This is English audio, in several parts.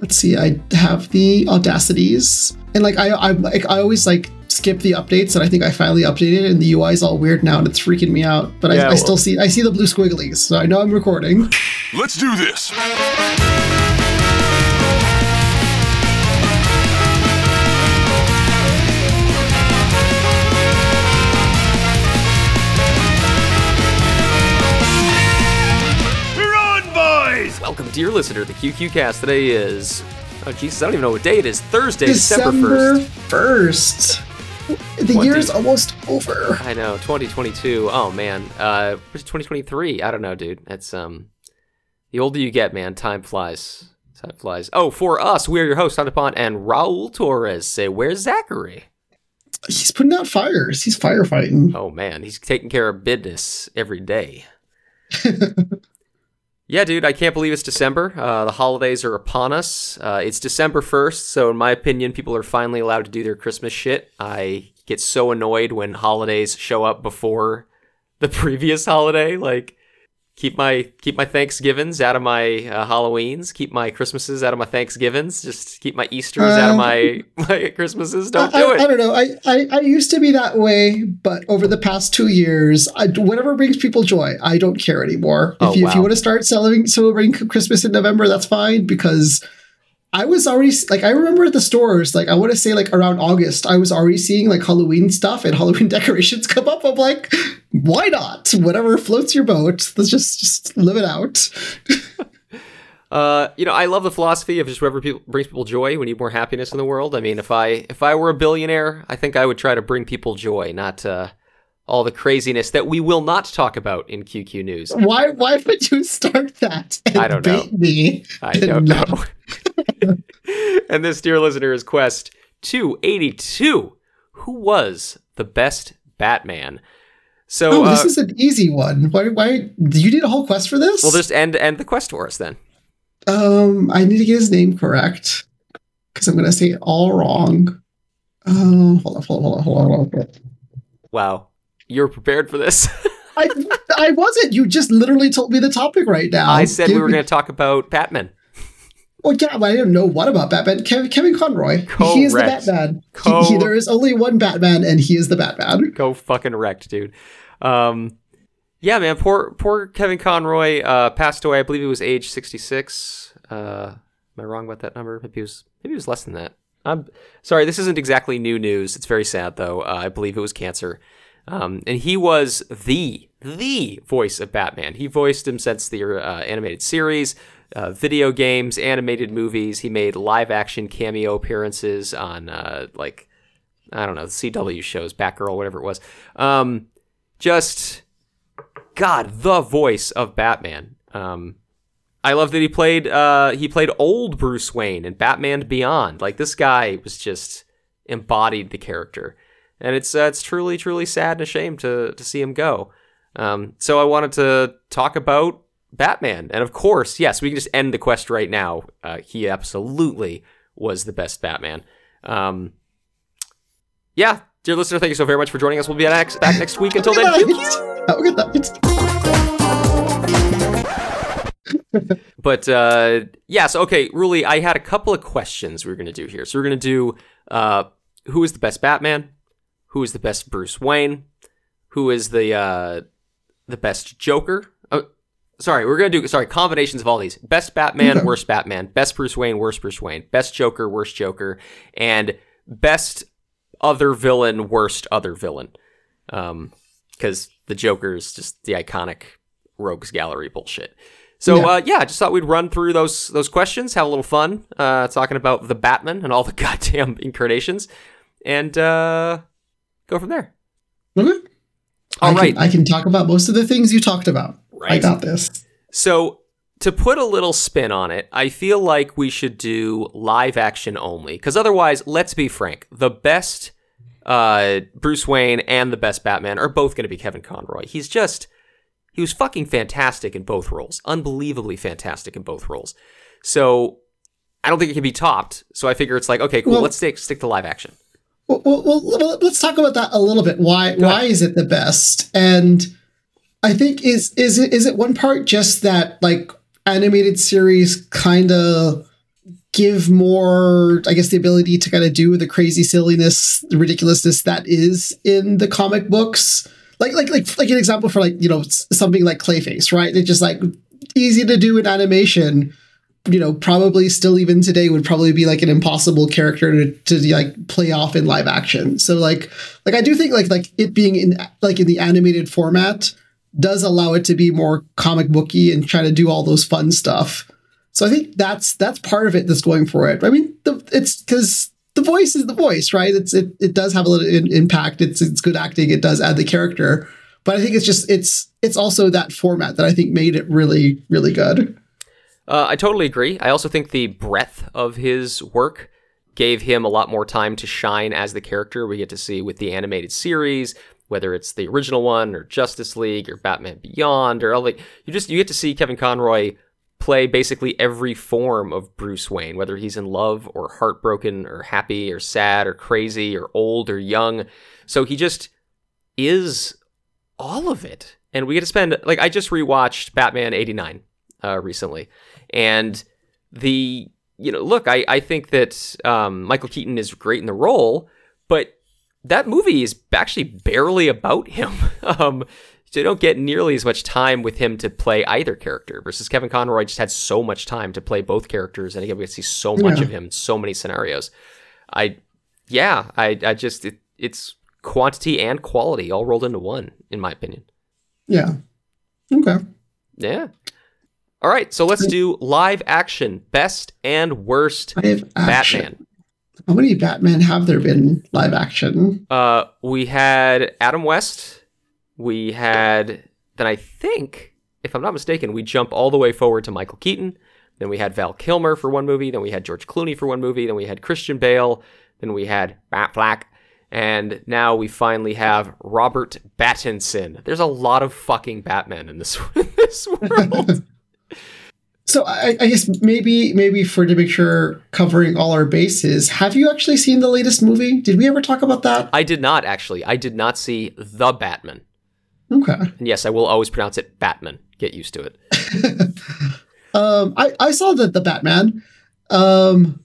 let's see, I have the audacities, and like I, I like I always like skip the updates, and I think I finally updated, and the UI is all weird now, and it's freaking me out. But Yeah, I, I well- still see I see the blue squigglies, so I know I'm recording. Let's do this. Dear listener, the QQ Cast. Today is, oh Jesus, I don't even know what day it is. Thursday, December December 1st. first. The Twenty- year's almost over. I know, 2022. Oh man, uh, where's 2023? I don't know, dude. It's um, the older you get, man, time flies. Time flies. Oh, for us, we are your hosts, Hunter Pond and Raul Torres. Say, where's Zachary? He's putting out fires. He's firefighting. Oh man, he's taking care of business every day. yeah, dude, I can't believe it's December. Uh, the holidays are upon us. Uh, it's December 1st, so in my opinion, people are finally allowed to do their Christmas shit. I get so annoyed when holidays show up before the previous holiday. Like, keep my keep my Thanksgivings out of my uh, Halloweens. Keep my Christmases out of my Thanksgivings. Just keep my Easters out of Uh, my my Christmases. Don't I, do it. I don't know. I, I, I used to be that way, but over the past two years, I, whatever brings people joy, I don't care anymore. Oh, if you, if you want to start celebrating celebrating Christmas in November, that's fine because I was already like I remember at the stores, like I want to say like around August, I was already seeing like Halloween stuff and Halloween decorations come up. I'm like, why not? Whatever floats your boat. Let's just just live it out. Uh, you know, I love the philosophy of just whatever people, brings people joy. We need more happiness in the world. I mean, if I if I were a billionaire, I think I would try to bring people joy, not uh, all the craziness that we will not talk about in QQ News. Why why would you start that? I don't know. Me I don't know. and this, dear listener, is Quest 282. Who was the best Batman? So, Oh, uh, this is an easy one. Why? Why? You need a whole quest for this? well, just end end the quest for us then. Um, I need to get his name correct because I'm going to say it all wrong. Oh, hold on, hold on, hold on, hold on, hold on. Wow, you're prepared for this. I, I wasn't. You just literally told me the topic right now. I said we were me- going to talk about Batman. Well, yeah, but I didn't know what about Batman. Kevin, Kevin Conroy. He is the Batman. Co- he- there is only one Batman, and he is the Batman. go fucking wrecked, dude. Um, yeah, man. Poor poor Kevin Conroy uh, passed away. I believe he was age sixty six. Uh, am I wrong about that number? Maybe he was maybe it was less than that. I'm sorry. This isn't exactly new news. It's very sad though. Uh, I believe it was cancer. Um, and he was the the voice of Batman. He voiced him since the uh, animated series, uh, video games, animated movies. He made live action cameo appearances on uh, like I don't know, the CW shows, Batgirl, whatever it was. Um, just God, the voice of Batman. Um, I love that he played uh, he played old Bruce Wayne in Batman Beyond. Like this guy was just embodied the character, and it's uh, it's truly truly sad and a shame to to see him go. Um, so I wanted to talk about Batman, and of course, yes, we can just end the quest right now. Uh, he absolutely was the best Batman. Um, yeah, dear listener, thank you so very much for joining us. We'll be back back next week. Until then, Good pew, night. Have a good night. But uh, yes, okay, Ruli, I had a couple of questions we were going to do here. So we're going to do uh, who is the best Batman? Who is the best Bruce Wayne? Who is the uh, the best Joker? Sorry, we're going to do sorry combinations of all these: best Batman, Okay. worst Batman, best Bruce Wayne, worst Bruce Wayne, best Joker, worst Joker, and best other villain, worst other villain. Um, because the Joker is just the iconic rogues gallery bullshit. So Yeah. uh, yeah, I just thought we'd run through those those questions, have a little fun, uh, talking about the Batman and all the goddamn incarnations, and uh, go from there. Okay. All I right. Can, I can talk about most of the things you talked about. I got this. So to put a little spin on it, I feel like we should do live action only, because otherwise, let's be frank, the best uh, Bruce Wayne and the best Batman are both going to be Kevin Conroy. He's just he was fucking fantastic in both roles, unbelievably fantastic in both roles. So I don't think it can be topped. So I figure it's like, okay, cool, Well- let's stick stick to live action. Well, well, well, let's talk about that a little bit. Why Go why is it the best? And I think is is it is it one part just that like animated series kind of give more, I guess, the ability to kind of do the crazy silliness, the ridiculousness that is in the comic books. Like, like, like, like an example for like you know something like Clayface, right? It's just like easy to do in animation. You know, probably still even today would probably be like an impossible character to, to like play off in live action. So like, like I do think like like it being in like in the animated format does allow it to be more comic booky and try to do all those fun stuff. So I think that's that's part of it that's going for it. I mean, the, it's because the voice is the voice, right? It's it, it does have a little in, impact. It's it's good acting. It does add the character, but I think it's just it's it's also that format that I think made it really really good. Uh, I totally agree. I also think the breadth of his work gave him a lot more time to shine as the character we get to see with the animated series, whether it's the original one or Justice League or Batman Beyond or all like you just you get to see Kevin Conroy play basically every form of Bruce Wayne, whether he's in love or heartbroken or happy or sad or crazy or old or young. So he just is all of it. And we get to spend like I just rewatched Batman 89 uh, recently. And the you know, look, I, I think that um, Michael Keaton is great in the role, but that movie is actually barely about him. um, so you don't get nearly as much time with him to play either character versus Kevin Conroy just had so much time to play both characters and again we get to see so much Yeah. of him in so many scenarios. I yeah, I I just it, it's quantity and quality all rolled into one in my opinion. Yeah. Okay. Yeah. All right, so let's do live action best and worst. Batman. How many Batman have there been live action? Uh, we had Adam West. We had then I think, if I'm not mistaken, we jump all the way forward to Michael Keaton. Then we had Val Kilmer for one movie. Then we had George Clooney for one movie. Then we had Christian Bale. Then we had Batfleck. And now we finally have Robert Pattinson. There's a lot of fucking Batman in this in this world. So I, I guess maybe maybe for to make sure covering all our bases, have you actually seen the latest movie? Did we ever talk about that? I did not actually. I did not see the Batman. Okay. And yes, I will always pronounce it Batman. Get used to it. Um, I, I saw the the Batman. Um,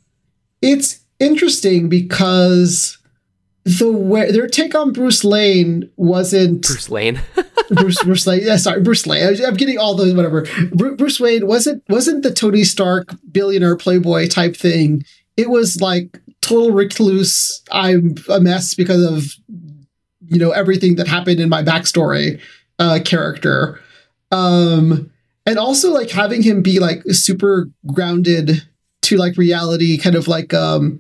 it's interesting because the way their take on Bruce Lane wasn't Bruce Lane. Bruce Bruce Lane. Yeah, sorry, Bruce. I- I'm getting all those whatever. Bruce Wayne wasn't wasn't the Tony Stark billionaire playboy type thing. It was like total recluse. I'm a mess because of you know everything that happened in my backstory uh, character. Um, and also like having him be like super grounded to like reality, kind of like um.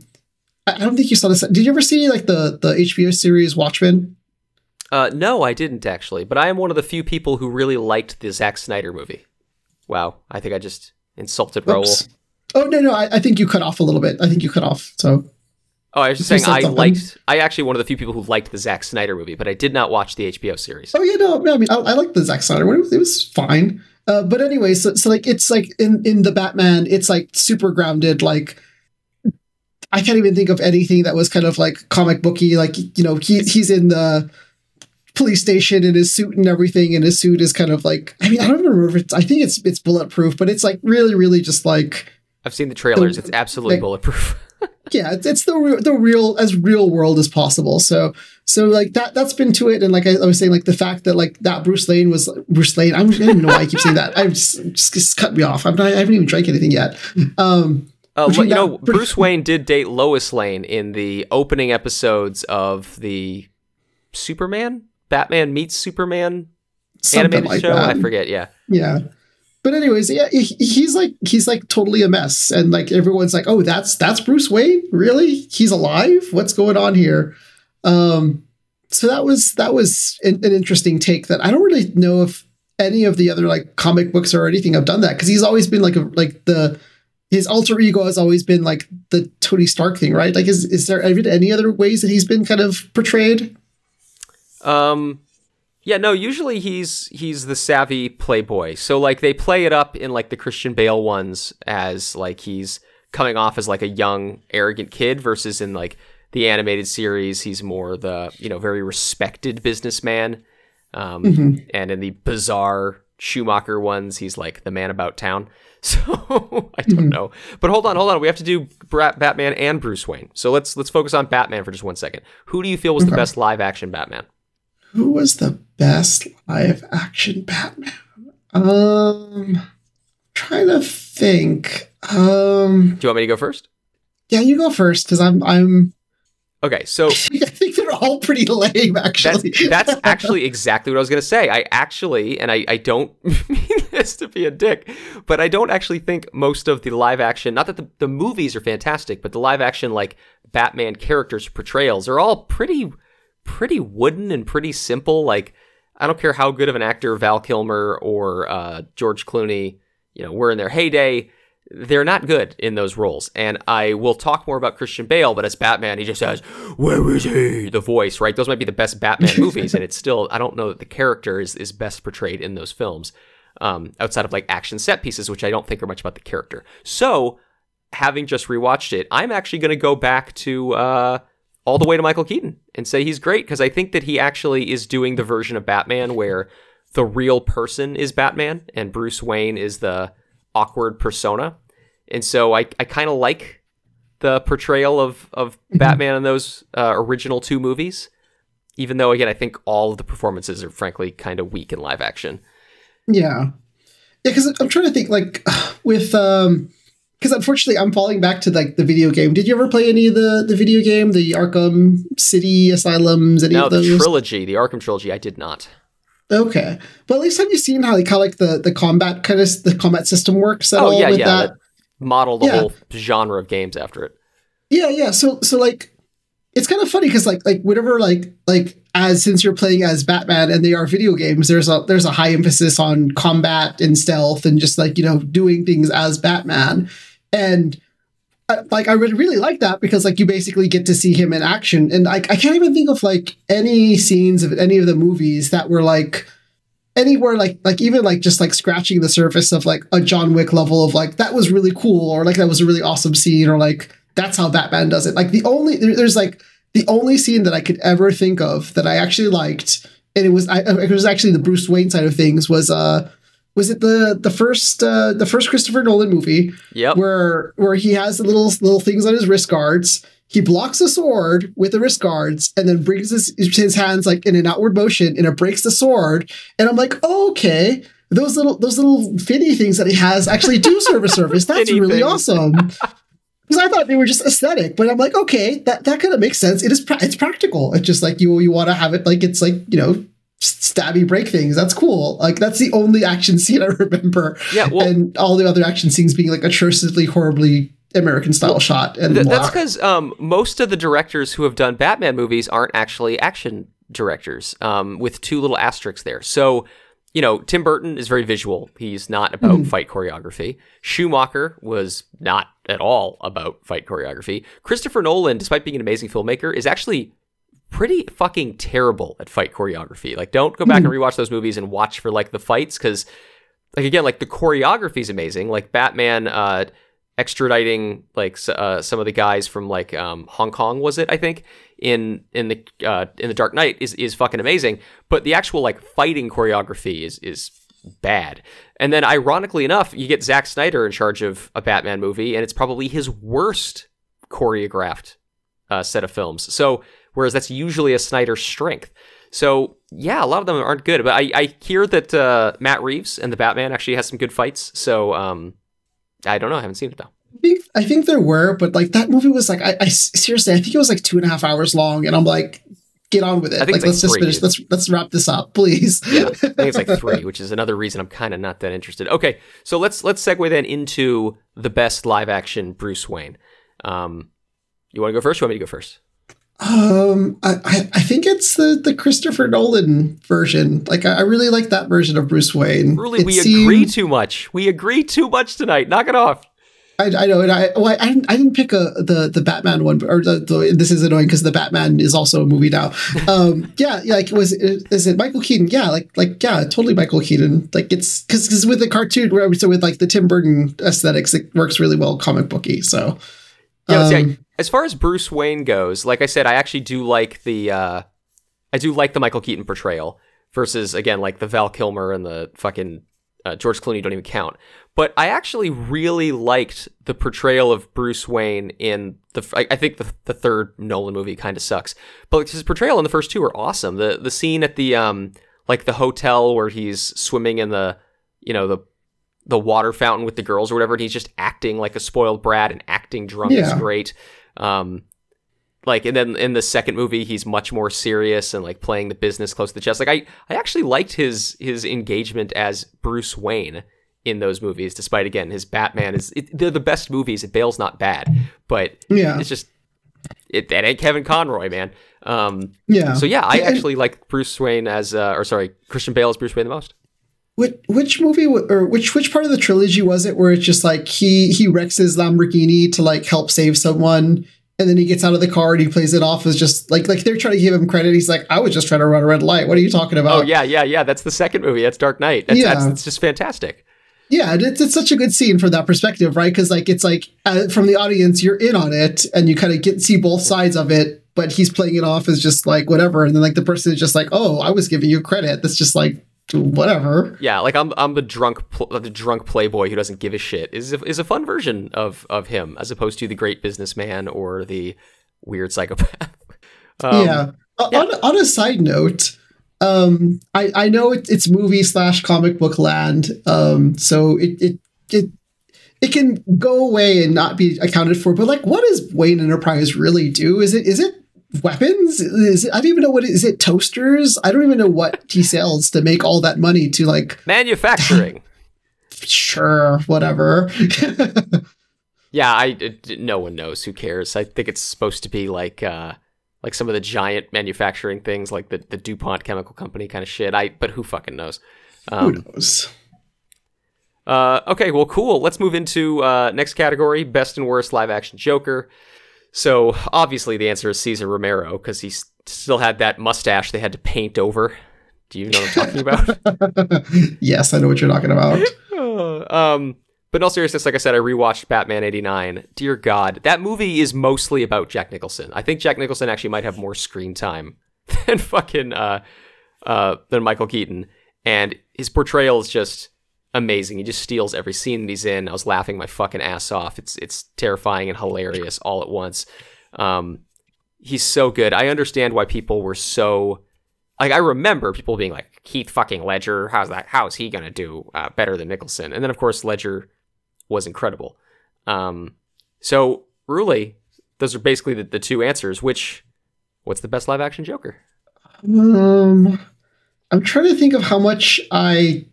I don't think you saw this. Did you ever see like the the HBO series Watchmen? Uh, no, I didn't actually, but I am one of the few people who really liked the Zack Snyder movie. Wow, I think I just insulted Raul. Oops. Oh no, no, I, I think you cut off a little bit. I think you cut off. So Oh, I was just saying I something. liked. I actually one of the few people who liked the Zack Snyder movie, but I did not watch the HBO series. oh yeah, no, no I mean I, I like the Zack Snyder one. It was, it was fine. Uh, but anyway, so, so like it's like in in the Batman, it's like super grounded. Like I can't even think of anything that was kind of like comic booky. Like you know, he he's in the police station in his suit and everything, and his suit is kind of like I mean I don't even remember. If it's, I think it's it's bulletproof, but it's like really really just like I've seen the trailers; The- it's absolutely like- bulletproof. yeah it's, it's the real, the real as real world as possible. So so like that that's been to it. And like I, I was saying like the fact that like that bruce lane was bruce lane I'm, i don't even know why i keep saying that. I just, just just cut me off. I'm not i haven't even drank anything yet. Um Uh, Between you know, that- Bruce Wayne did date Lois Lane in the opening episodes of the Superman, Batman meets Superman something animated like show. that. I forget. Yeah. yeah. But anyways yeah he's like he's like totally a mess. And like everyone's like oh that's that's bruce wayne? Really? He's alive? What's going on here? Um so that was that was an, an interesting take that i don't really know if any of the other like comic books or anything have done that. Because he's always been like a like the his alter ego has always been like the tony stark thing right? Like is is there any other ways that he's been kind of portrayed Um, yeah, no. Usually he's he's the savvy playboy. So like they play it up in like the Christian Bale ones as like he's coming off as like a young arrogant kid versus in like the animated series he's more the you know very respected businessman. Um, Mhm. and in the bizarre Schumacher ones, he's like the man about town. So I don't know. But hold on, hold on. We have to do Batman and Bruce Wayne. So let's let's focus on Batman for just one second. Who do you feel was the best live action Batman? Who was the best live action Batman? Um, trying to think. Um, Do you want me to go first? yeah, you go first because I'm I'm. Okay, so I think they're all pretty lame, that's actually. that's actually exactly what I was gonna say. I actually, and I, I don't mean this to be a dick, but I don't actually think most of the live action, not that the, the movies are fantastic, but the live action like Batman characters portrayals are all pretty pretty wooden and pretty simple. Like I don't care how good of an actor Val Kilmer or uh, George Clooney, you know, were in their heyday. They're not good in those roles. And I will talk more about Christian Bale, but as Batman, he just says, Where is he? The voice, right? Those might be the best Batman movies. And it's still, I don't know that the character is, is best portrayed in those films um, outside of like action set pieces, which I don't think are much about the character. So, having just rewatched it, I'm actually going to go back to uh, all the way to Michael Keaton and say he's great because I think that he actually is doing the version of Batman where the real person is Batman and Bruce Wayne is the awkward persona. And so I, I kind of like the portrayal of, of Batman in those uh, original two movies, even though, again, I think all of the performances are frankly kind of weak in live action. Yeah, yeah. Because I'm trying to think, like, with um, because unfortunately I'm falling back to like the video game. Did you ever play any of the the video game, the Arkham City Asylums, any Now, of the those? trilogy, the Arkham trilogy, I did not. okay, but at least have you seen how like how like the the combat kind of the combat system works at Oh, all yeah, with yeah. that? that model the Yeah. whole genre of games after it. Yeah, yeah. So so like it's kind of funny because like like whatever like like as since you're playing as Batman and they are video games, there's a there's a high emphasis on combat and stealth and just like you know doing things as Batman and. uh, Like I really really like that because like you basically get to see him in action and I I can't even think of like any scenes of any of the movies that were like anywhere like like even like just like scratching the surface of like a John Wick level of like that was really cool or like that was a really awesome scene or like that's how Batman does it. Like the only there, there's like the only scene that I could ever think of that I actually liked, and it was I, it was actually the Bruce Wayne side of things was uh was it the the first uh the first Christopher Nolan movie Yep. where where he has the little little things on his wrist guards. He blocks a sword with the wrist guards and then brings his, his hands like in an outward motion and it breaks the sword. And I'm like, oh, okay. Those little those little finny things that he has actually do serve a service. That's really awesome. Because I thought they were just aesthetic, but I'm like, okay, that, that kind of makes sense. It is pra- it's practical. It's just like you you want to have it like it's like you know stabby break things. That's cool. Like that's the only action scene I remember Yeah, well- and all the other action scenes being like atrociously, horribly American style shot. And Th- that's because um, most of the directors who have done Batman movies aren't actually action directors, um, with two little asterisks there. So, you know, Tim Burton is very visual. He's not about fight choreography. Schumacher was not at all about fight choreography. Christopher Nolan, despite being an amazing filmmaker, is actually pretty fucking terrible at fight choreography. Like, don't go back and rewatch those movies and watch for like the fights because, like, again, like the choreography is amazing. Like Batman uh, extraditing like uh, some of the guys from like um, Hong Kong was it? I think in in the uh, in the Dark Knight is is fucking amazing. But the actual like fighting choreography is is bad. And then ironically enough, you get Zack Snyder in charge of a Batman movie, and it's probably his worst choreographed uh, set of films. So whereas that's usually a Snyder strength. So yeah, a lot of them aren't good. But I, I hear that uh, Matt Reeves and the Batman actually has some good fights. So um, I don't know. I haven't seen it though. I think I think there were, but like that movie was like I, I seriously I think it was like two and a half hours long, and I'm like, get on with it. I think like it's let's like just three, finish. Let's let's wrap this up, please. Yeah, I think it's like three, which is another reason I'm kind of not that interested. Okay, so let's let's segue then into the best live action Bruce Wayne. Um, you want to go first? Or you want me to go first? Um, I, I I think it's the the Christopher Nolan version. Like I, I really like that version of Bruce Wayne. Really, It we seemed- agree too much. We agree too much tonight. Knock it off. I, I know, and I well, I didn't I didn't pick a the the Batman one, or the, the this is annoying because the Batman is also a movie now. Um, yeah, yeah, like was is it Michael Keaton? Yeah, like like yeah, totally Michael Keaton. Like it's because because with the cartoon, where so with like the Tim Burton aesthetics, it works really well comic booky. So Yeah, Um, as far as Bruce Wayne goes, like I said, I actually do like the uh, I do like the Michael Keaton portrayal versus again like the Val Kilmer and the fucking uh, George Clooney don't even count. But I actually really liked the portrayal of Bruce Wayne in the. I, I think the, the third Nolan movie kind of sucks, but his portrayal in the first two are awesome. The the scene at the um like the hotel where he's swimming in the you know the the water fountain with the girls or whatever, and he's just acting like a spoiled brat and acting drunk is great. Um, like and then in the second movie he's much more serious and like playing the business close to the chest like i i actually liked his his engagement as bruce wayne in those movies despite again his batman is it, they're the best movies bale's not bad but Yeah. it's just it that ain't kevin conroy man um Yeah. so yeah i actually like bruce wayne as uh or sorry christian bale as bruce wayne the most Which which movie or which which part of the trilogy was it where it's just like he he wrecks his Lamborghini to like help save someone and then he gets out of the car and he plays it off as just like like they're trying to give him credit. He's like, I was just trying to run a red light. What are you talking about? oh yeah yeah yeah that's the second movie that's dark knight that's, Yeah. that's, that's just fantastic Yeah, and it's, it's such a good scene from that perspective, right? Because like it's like uh, from the audience, you're in on it, and you kind of get see both sides of it. But he's playing it off as just like whatever, and then like the person is just like, oh, I was giving you credit. That's just like whatever. Yeah, like I'm I'm the drunk pl- the drunk playboy who doesn't give a shit is a, is a fun version of of him as opposed to the great businessman or the weird psychopath. Um, yeah. O- On, on a side note, um, I I know it, it's movie slash comic book land, um, so it it it. It can go away and not be accounted for, but like, what does Wayne Enterprise really do? Is it is it weapons? Is it, I don't even know what it, is it toasters? I don't even know what he sells to make all that money to like Manufacturing. sure whatever. yeah, I it- no one knows. Who cares? I think it's supposed to be like uh like some of the giant manufacturing things, like the the Dupont chemical company kind of shit. I but who fucking knows? Who Um, knows? Uh, okay, well, cool. Let's move into uh, next category: best and worst live action Joker. So obviously, the answer is Cesar Romero because he still had that mustache they had to paint over. Do you know what I'm talking about? yes, I know what you're talking about. um, but in all seriousness, like I said, I rewatched Batman '89. Dear God, that movie is mostly about Jack Nicholson. I think Jack Nicholson actually might have more screen time than fucking uh, uh, than Michael Keaton, and his portrayal is just amazing. He just steals every scene that he's in. I was laughing my fucking ass off. It's it's terrifying and hilarious all at once. Um, he's so good. I understand why people were so like I remember people being like Heath fucking Ledger. How's that? How is he gonna do uh, better than Nicholson? And then of course Ledger was incredible. Um, so Ruli, those are basically the, the two answers. Which what's the best live action Joker? Um, I'm trying to think of how much I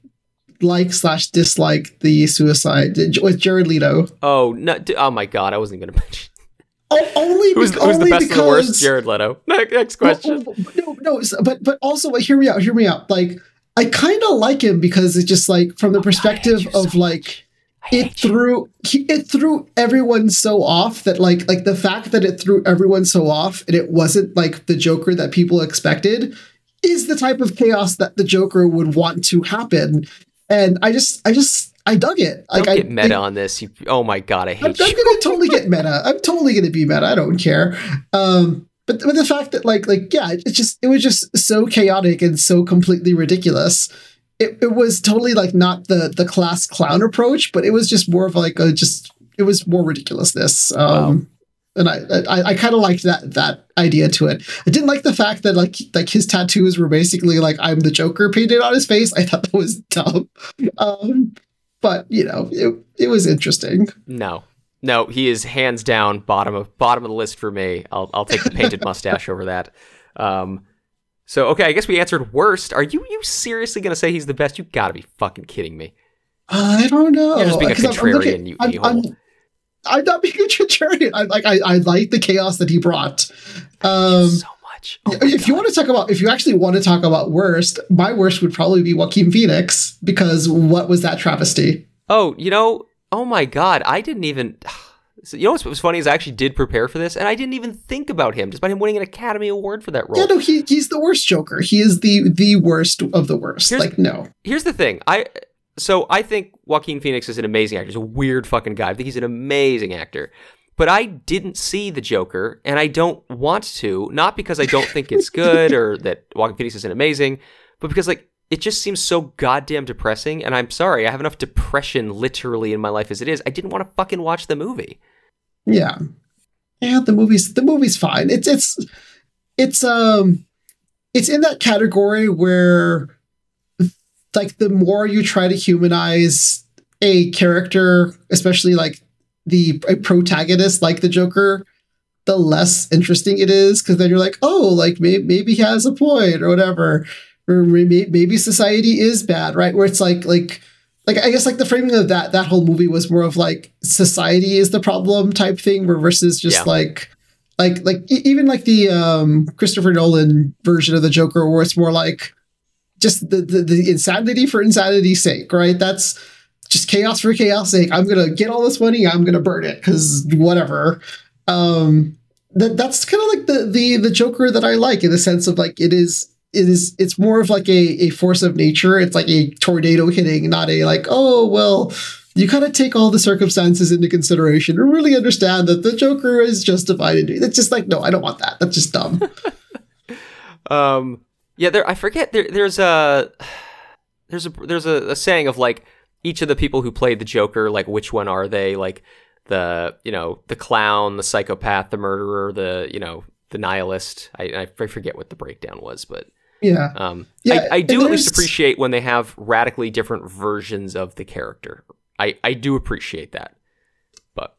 like slash dislike the suicide with Jared Leto. Oh no! Oh my God! I wasn't even gonna mention O- only, who's, bec- who's the best because the worst. Jared Leto. Next, question. oh, but no, no, but but also hear me out, hear me out. Like I kind of like him because it's just like from the perspective you so of like it threw he, it threw everyone so off that like like the fact that it threw everyone so off and it wasn't like the Joker that people expected is the type of chaos that the Joker would want to happen. And I just I just I dug it. Like Don't I get meta on this. You, oh my God! I I'm, hate I'm gonna totally get meta. I'm totally gonna be meta. I don't care. Um, but but the fact that like like yeah, it's just it was just so chaotic and so completely ridiculous. It, it was totally like not the the class clown approach, but it was just more of like a just it was more ridiculousness. Um, and I I, I kind of liked that that idea to it. I didn't like the fact that like like his tattoos were basically like I'm the Joker painted on his face. I thought that was dumb. Um, but you know it it was interesting. No, no, he is hands down bottom of bottom of the list for me. I'll I'll take the painted mustache over that. Um, so okay, I guess we answered worst. Are you you seriously gonna say he's the best? You gotta be fucking kidding me. I don't know. You're just being a 'Cause I'm- I'm looking- contrarian, you a-hole. I'm, I'm not being a contrarian. I like I, I like the chaos that he brought. Um, so much. Oh if you want to talk about, if you actually want to talk about worst, my worst would probably be Joaquin Phoenix because what was that travesty? Oh, you know, oh my god, I didn't even. So, you know what's what's funny is I actually did prepare for this, and I didn't even think about him, despite him winning an Academy Award for that role. Yeah, no, he he's the worst Joker. He is the the worst of the worst. Here's- like no, Here's the thing, I so I think Joaquin Phoenix is an amazing actor. He's a weird fucking guy. I think he's an amazing actor. But I didn't see the Joker, and I don't want to. Not because I don't think it's good or that Joaquin Phoenix isn't amazing, but because like it just seems so goddamn depressing. And I'm sorry, I have enough depression literally in my life as it is. I didn't want to fucking watch the movie. Yeah. Yeah, the movie's the movie's fine. It's it's it's um it's in that category where like the more you try to humanize a character, especially like the a protagonist like the Joker, the less interesting it is because then you're like, oh, like maybe maybe he has a point or whatever, or maybe maybe society is bad, right? Where it's like like like I guess like the framing of that that whole movie was more of like society is the problem type thing, where versus just Yeah. like like like even like the um Christopher Nolan version of the Joker, where it's more like just the the, the insanity for insanity's sake, right? That's just chaos for chaos sake. I'm gonna get all this money. I'm gonna burn it because whatever. Um, that that's kind of like the the the Joker that I like in the sense of like it is it is it's more of like a a force of nature. It's like a tornado hitting, not a like oh well. You kind of take all the circumstances into consideration and really understand that the Joker is justified in doing. It's just like no, I don't want that. That's just dumb. Um, yeah, there. I forget. There, there's a there's a there's a, a saying of like each of the people who played the Joker. Like, which one are they? Like the you know the clown, the psychopath, the murderer, the you know the nihilist. I, I forget what the breakdown was, but yeah, um, Yeah, I, I do at least appreciate when they have radically different versions of the character. I I do appreciate that, but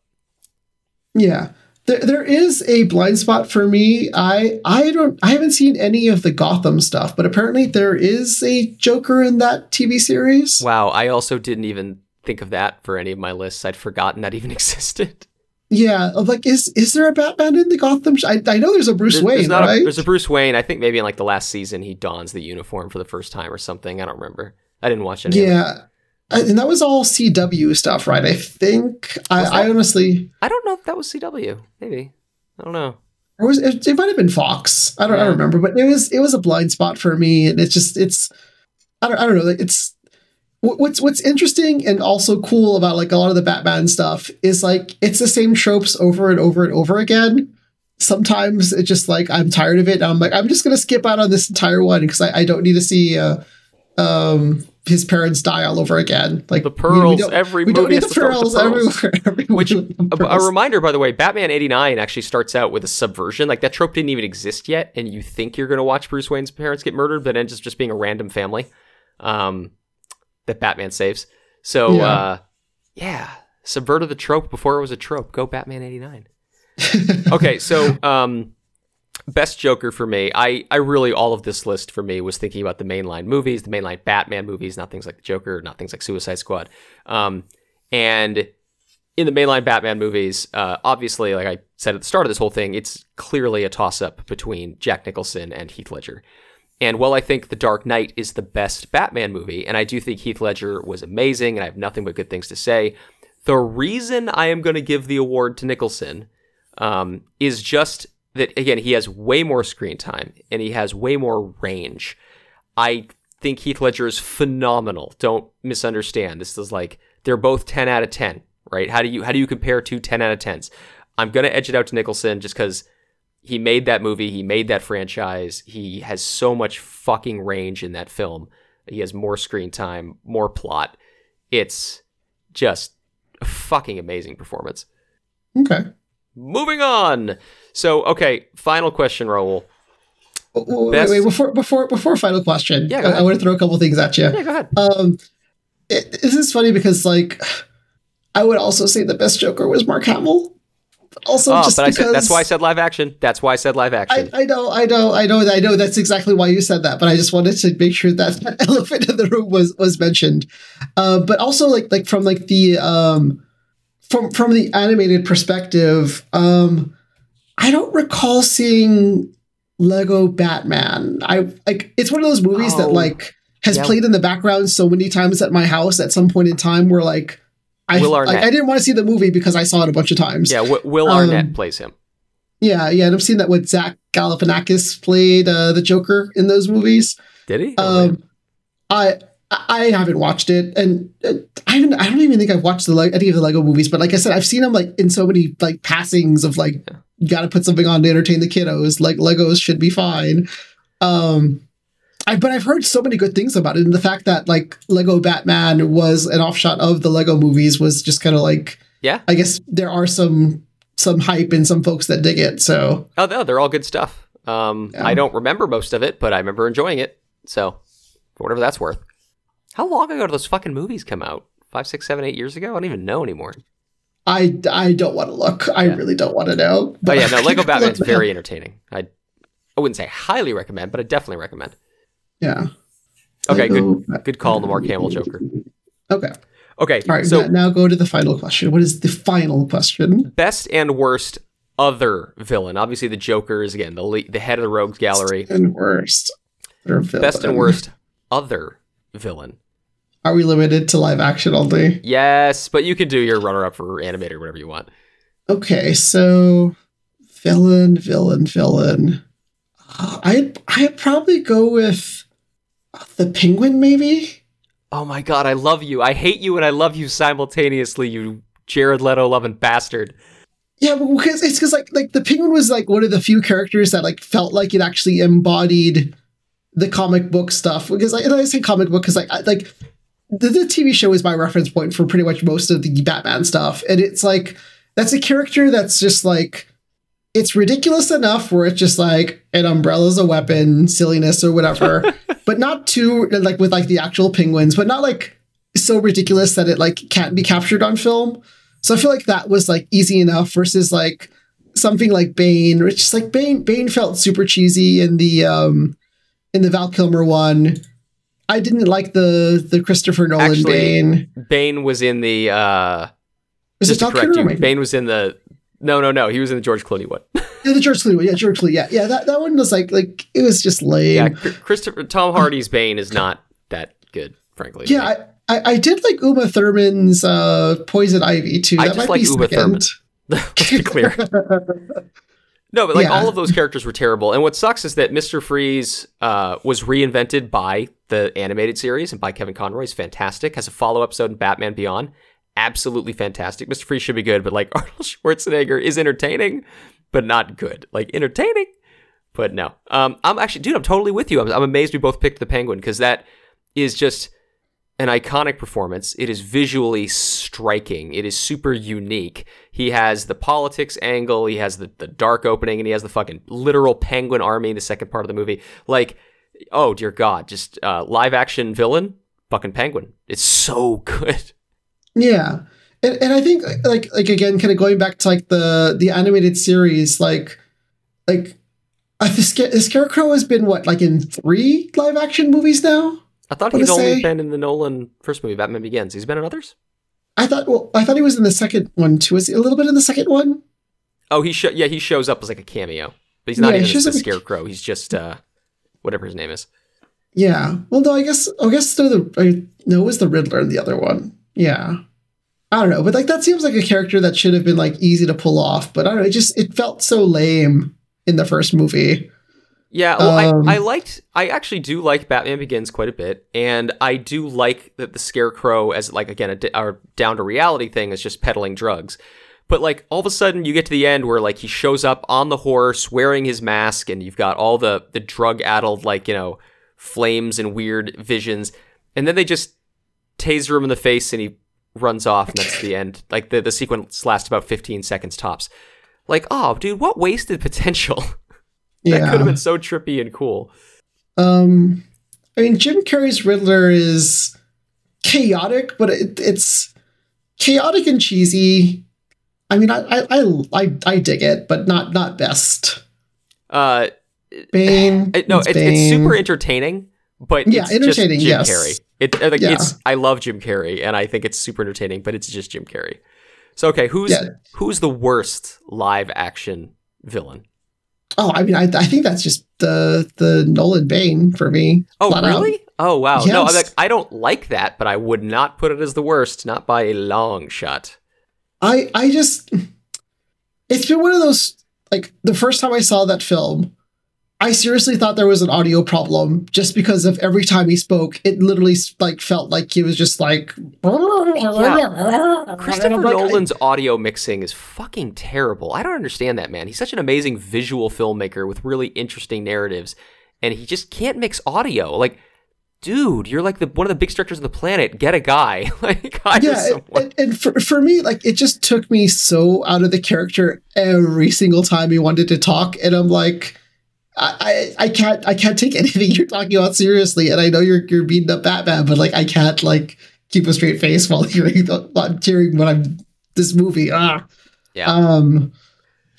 Yeah. There, there is a blind spot for me. I I don't I haven't seen any of the Gotham stuff, but apparently there is a Joker in that TV series. wow, I also didn't even think of that for any of my lists. I'd forgotten that even existed. Yeah, like is is there a Batman in the Gotham? Sh- I, I know there's a Bruce There's, Wayne, there's right? a, there's a Bruce Wayne. I think maybe in like the last season he dons the uniform for the first time or something. I don't remember. I didn't watch any. it. yeah, and that was all CW stuff, right? I think. I, I honestly, I don't know if that was CW. Maybe I don't know. or was it, it might have been Fox. I don't, I Yeah. don't remember, but it was it was a blind spot for me, and it's just it's I don't I don't know. like, It's what's what's interesting and also cool about like a lot of the Batman stuff is like it's the same tropes over and over and over again. Sometimes it's just like I'm tired of it. And I'm like I'm just gonna skip out on this entire one because I, I don't need to see uh, um his parents die all over again. Like The we- we pearls, every we movie the to start with pearls the pearls. everywhere. everywhere Which a reminder, by the way, Batman '89 actually starts out with a subversion. Like that trope didn't even exist yet, and you think you're going to watch Bruce Wayne's parents get murdered, but ends up just being a random family um, that Batman saves. So, Yeah. uh, yeah, subverted the trope before it was a trope. Go Batman '89. okay, so um, best Joker for me. I I really all of this list for me was thinking about the mainline movies, the mainline Batman movies, not things like the Joker, not things like Suicide Squad. Um, and in the mainline Batman movies, uh, obviously, like I said at the start of this whole thing, it's clearly a toss up between Jack Nicholson and Heath Ledger. And while I think The Dark Knight is the best Batman movie, and I do think Heath Ledger was amazing, and I have nothing but good things to say, the reason I am going to give the award to Nicholson um, is just that, again, he has way more screen time and he has way more range. I think Heath Ledger is phenomenal. Don't misunderstand. This is like they're both 10 out of 10, right? How do you how do you compare two 10 out of 10s? I'm going to edge it out to Nicholson just cuz he made that movie, he made that franchise. He has so much fucking range in that film. He has more screen time, more plot. It's just a fucking amazing performance. okay. Moving on. So, okay, final question, Raul. Wait, Best- wait, before before before final question. Yeah, go I, want to throw a couple things at you. Yeah, go ahead. Um, it, this is funny because like I would also say the best Joker was Mark Hamill. Also, Oh, just but I because said that's why I said live action. That's why I said live I, action. I know, I know, I know, I know. That's exactly why you said that. But I just wanted to make sure that that elephant in the room was was mentioned. Uh, but also, like like from like the um from from the animated perspective, um, I don't recall seeing Lego Batman. I like it's one of those movies that Oh, like has yeah. played in the background so many times at my house at some point in time where like I Will like, I didn't want to see the movie because I saw it a bunch of times. yeah, w- Will um, Arnett plays him. Yeah, yeah, and I've seen that with Zach Galifianakis played uh, the Joker in those movies. Did he? Oh. Um, I I haven't watched it, and I haven't. I don't even think I've watched the Le- any of the Lego movies. But like I said, I've seen them like in so many like passings of like Yeah. Got to put something on to entertain the kiddos. Like Legos should be fine. Um, I, but I've heard so many good things about it, and the fact that like Lego Batman was an offshot of the Lego movies was just kind of like, Yeah. I guess there are some some hype and some folks that dig it. So Oh no, they're all good stuff. Um, Yeah. I don't remember most of it, but I remember enjoying it. So, for whatever that's worth. How long ago did those fucking movies come out? Five, six, seven, eight years ago? I don't even know anymore. I I don't want to look. I Yeah. really don't want to know. But yeah, no, Lego Batman's very entertaining. I I wouldn't say highly recommend, but I definitely recommend. yeah. Okay, Lego good good call on the Mark Hamill Joker. Okay. Okay, All right. so now, go to the final question. What is the final question? best and worst other villain. Obviously, the Joker is again the le- the head of the Rogues Gallery. And worst. Best and worst other villain. Are we limited to live action only? Yes, but you can do your runner up for animated or whatever you want. Okay, so villain, villain, villain. Uh, I'd I'd probably go with uh, the penguin, maybe. Oh my god, I love you. I hate you and I love you simultaneously, you Jared Leto loving bastard. Yeah, because it's because like like the penguin was like one of the few characters that like felt like it actually embodied the comic book stuff. Because like, and I say comic book because like I, like the, the TV show is my reference point for pretty much most of the Batman stuff, and it's like that's a character that's just like it's ridiculous enough where it's just like an umbrella's a weapon, silliness or whatever, but not too like with like the actual penguins, but not like so ridiculous that it like can't be captured on film. So I feel like that was like easy enough versus like something like Bane, which is like Bane. Bane felt super cheesy in the um in the Val Kilmer one. I didn't like the the Christopher Nolan Actually, Bane. Bane was in the uh Was just it Val correct you, Bane was in the no no no, he was in the George Clooney one. Yeah, the George Clooney one. Yeah, George Clooney. Yeah, yeah. That, that one was like like it was just lame. yeah, Yeah, Christopher Tom Hardy's Bane is not that good, frankly. me. I, I I did like Uma Thurman's uh Poison Ivy too. I That just might like be Uma second. Let's be clear. No, but like Yeah. all of those characters were terrible. And what sucks is that Mr. Freeze uh, was reinvented by the animated series and by Kevin Conroy. He's fantastic. Has a follow up episode in Batman Beyond. Absolutely fantastic. Mr. Freeze should be good, but like Arnold Schwarzenegger is entertaining, but not good. Like entertaining, but no. Um, I'm actually, dude, I'm totally with you. I'm, I'm amazed we both picked the Penguin because that is just an iconic performance. It is visually striking. It is super unique. He has the politics angle, he has the, the dark opening, and he has the fucking literal penguin army in the second part of the movie. Like, oh dear God, just uh, live action villain, fucking penguin. It's so good. Yeah. And, and I think like like again, kind of going back to like the the animated series, like like uh, the, Sca- the Scarecrow has been what like in three live action movies now. I thought he'd only say? been in the Nolan first movie, Batman Begins. He's been in others? I thought well, I thought he was in the second one too. Was he a little bit in the second one? Oh, he sho- yeah, he shows up as like a cameo, but he's not Yeah, he even shows the Scarecrow. He's just uh, whatever his name is. Yeah. Well, no, I guess I guess no, the I, no, it was the Riddler in the other one. Yeah. I don't know, but like that seems like a character that should have been like easy to pull off, but I don't know. It just it felt so lame in the first movie. Yeah, well, Um, I, I liked, I actually do like Batman Begins quite a bit, and I do like that the Scarecrow as like again a, our down to reality thing is just peddling drugs, but like all of a sudden you get to the end where like he shows up on the horse wearing his mask, and you've got all the the drug addled like you know flames and weird visions, and then they just taser him in the face and he runs off, and that's the end. Like the the sequence lasts about fifteen seconds tops. Like, oh, dude, what wasted potential? That Yeah. could have been so trippy and cool. Um, I mean, Jim Carrey's Riddler is chaotic, but it, it's chaotic and cheesy. I mean, I, I I I I dig it, but not not best. Uh, Bane. it- no, it's it's, it's super entertaining, but Yeah, it's entertaining, Just Jim yes. Carrey. It uh, like Yeah. it's I love Jim Carrey, and I think it's super entertaining, but it's just Jim Carrey. So okay, who's Yeah. who's the worst live action villain? Oh, I mean, I, I think that's just the the Nolan Bane for me. Oh, flat out. really? Oh, wow. No, I'm like, I don't like that, but I would not put it as the worst, not by a long shot. I I just it's been one of those like the first time I saw that film, I seriously thought there was an audio problem just because of every time he spoke, it literally like felt like he was just like Christopher Like, I- Nolan's audio mixing is fucking terrible. I don't understand that, man. He's such an amazing visual filmmaker with really interesting narratives. and he just can't mix audio. Like, dude, you're like the one of the biggest directors on the planet. Get a guy. like, hire yeah, someone. and, and for, for me, like it just took me so out of the character every single time he wanted to talk, and I'm like, I, I, I can't I can't take anything you're talking about seriously, and I know you're you're beating up Batman, but like I can't like keep a straight face while hearing the, while hearing what I'm this movie. Ah, yeah. um,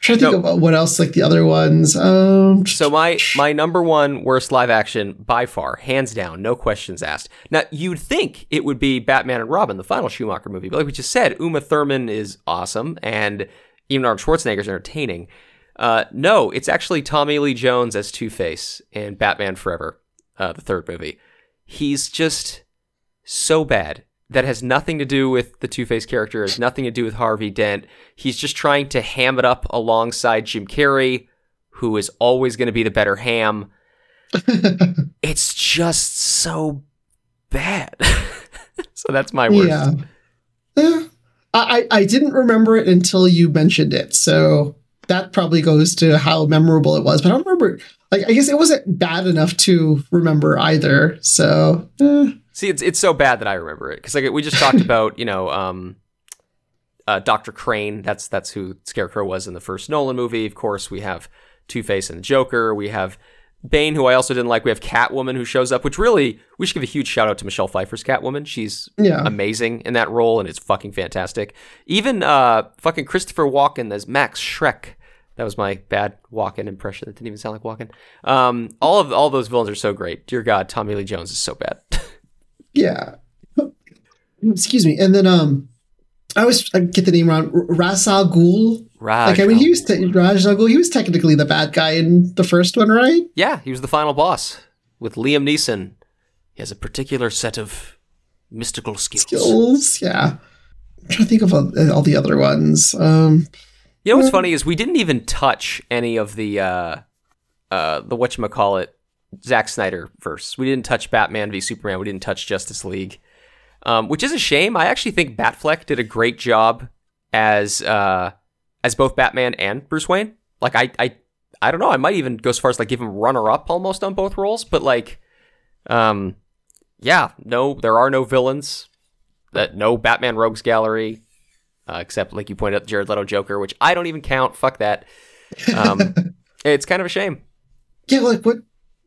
trying to think No. about what else like the other ones. Um, So my my number one worst live action by far, hands down, no questions asked. Now you'd think it would be Batman and Robin, the final Schumacher movie, but like we just said, Uma Thurman is awesome, and even Arnold Schwarzenegger is entertaining. Uh, no, it's actually Tommy Lee Jones as Two Face in Batman Forever, uh, the third movie. He's just so bad. That has nothing to do with the Two Face character. Has nothing to do with Harvey Dent. He's just trying to ham it up alongside Jim Carrey, who is always going to be the better ham. it's just so bad. so that's my worst. Yeah. Eh, I, I I didn't remember it until you mentioned it. So that probably goes to how memorable it was. But I don't remember like I guess it wasn't bad enough to remember either. So eh. See, it's it's so bad that I remember it because like we just talked about, you know, um, uh, Doctor Crane. That's that's who Scarecrow was in the first Nolan movie. Of course, we have Two Face and Joker. We have Bane, who I also didn't like. We have Catwoman, who shows up. Which really, we should give a huge shout out to Michelle Pfeiffer's Catwoman. She's Yeah. amazing in that role, and it's fucking fantastic. Even uh, fucking Christopher Walken as Max Shreck. That was my bad Walken impression. That didn't even sound like Walken. Um, all of all those villains are so great. Dear God, Tommy Lee Jones is so bad. yeah. Excuse me. And then um I always I get the name wrong. Ra's al Ghul. Raj. Like I mean, he was te- al Ghul. He was technically the bad guy in the first one, right? Yeah, he was the final boss with Liam Neeson. He has a particular set of mystical skills. Skills. Yeah. I'm trying to think of all, all the other ones. Um, You know what's funny is we didn't even touch any of the uh uh the whatchamacallit Zack Snyder verse. We didn't touch Batman v Superman. We didn't touch Justice League. Um, which is a shame. I actually think Batfleck did a great job as uh as both Batman and Bruce Wayne. Like I I I don't know, I might even go as far as like give him runner up almost on both roles, but like um yeah, no there are no villains. That no Batman Rogues Gallery uh, except like you pointed out, Jared Leto Joker, which I don't even count. Fuck that. Um, it's kind of a shame. yeah, like what?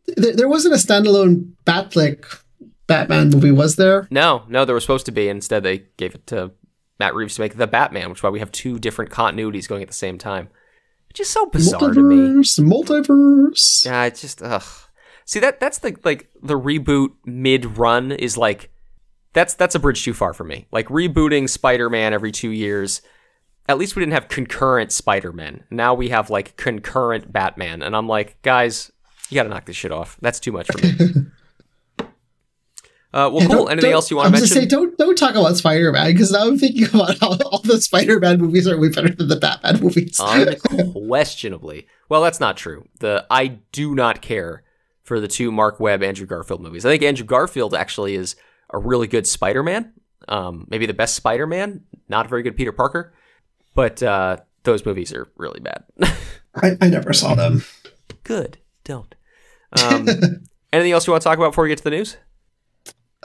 There, there wasn't a standalone Batfleck Batman movie, was there? No, no, there was supposed to be. Instead, they gave it to Matt Reeves to make the Batman, which is why we have two different continuities going at the same time, which is so bizarre to me. Multiverse, multiverse. Yeah, it's just ugh. See that that's the like the reboot mid run is like that's that's a bridge too far for me. Like rebooting Spider-Man every 2 years. At least we didn't have concurrent Spider-Man. Now we have like concurrent Batman and I'm like, guys, you got to knock this shit off. That's too much for me. uh well Yeah, cool. Anything else you want to mention? Say, don't don't talk about Spider Man because now I'm thinking about how all the Spider Man movies are way better than the Batman movies. Unquestionably. Well, that's not true. The I do not care for the two Mark Webb Andrew Garfield movies. I think Andrew Garfield actually is a really good Spider-Man. Um, maybe the best Spider-Man. Not a very good Peter Parker. But uh, those movies are really bad. I, I never saw them. good. Don't. Um, anything else you want to talk about before we get to the news?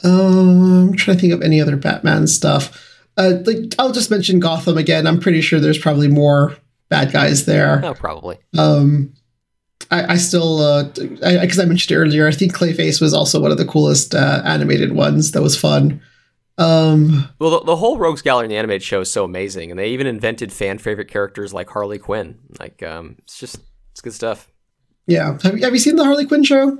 Um, I'm trying to think of any other Batman stuff. Uh, like I'll just mention Gotham again. I'm pretty sure there's probably more bad guys there. No, probably. Um, I, I still, uh, because I, mentioned earlier, I think Clayface was also one of the coolest uh, animated ones. That was fun. Um, Well, the, the whole Rogues Gallery in the animated show is so amazing, and they even invented fan favorite characters like Harley Quinn. Like, um, it's just it's good stuff. Yeah. Have, you- have you seen the Harley Quinn show?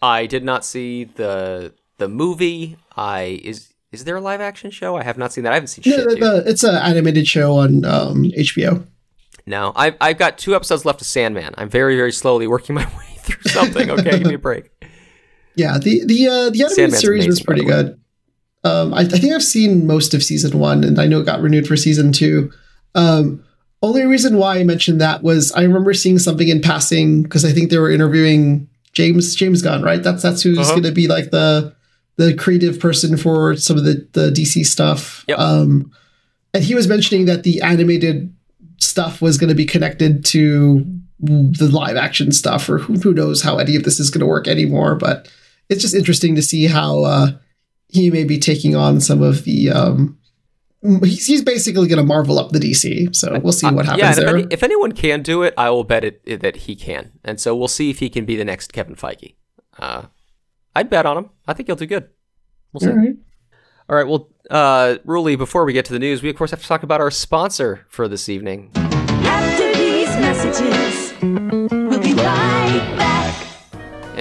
I did not see the the movie. I is is there a live action show? I have not seen that. I haven't seen No, shit. the, it's an animated show on um, HBO. No, I've I've got two episodes left of Sandman. I'm very very slowly working my way through something. Okay, give me a break. Yeah, the the uh, the animated Sandman's series was amazing, by pretty good. Um, I, I think I've seen most of season one, and I know it got renewed for season two. Um, only reason why I mentioned that was I remember seeing something in passing because I think they were interviewing James James Gunn, right? That's that's who's Uh-huh. going to be like the the creative person for some of the the DC stuff. Yep. Um, and he was mentioning that the animated stuff was going to be connected to the live action stuff, or who, who knows how any of this is going to work anymore. But it's just interesting to see how uh, he may be taking on some of the. Um, he's, he's basically going to marvel up the DC, so we'll see what Uh, happens yeah, and if, there. any, if anyone can do it, I will bet it, it that he can. And so we'll see if he can be the next Kevin Feige. Uh, I'd bet on him. I think he'll do good. We'll see. All right. All right. Well, uh, Ruli, before we get to the news, we of course have to talk about our sponsor for this evening. After these messages,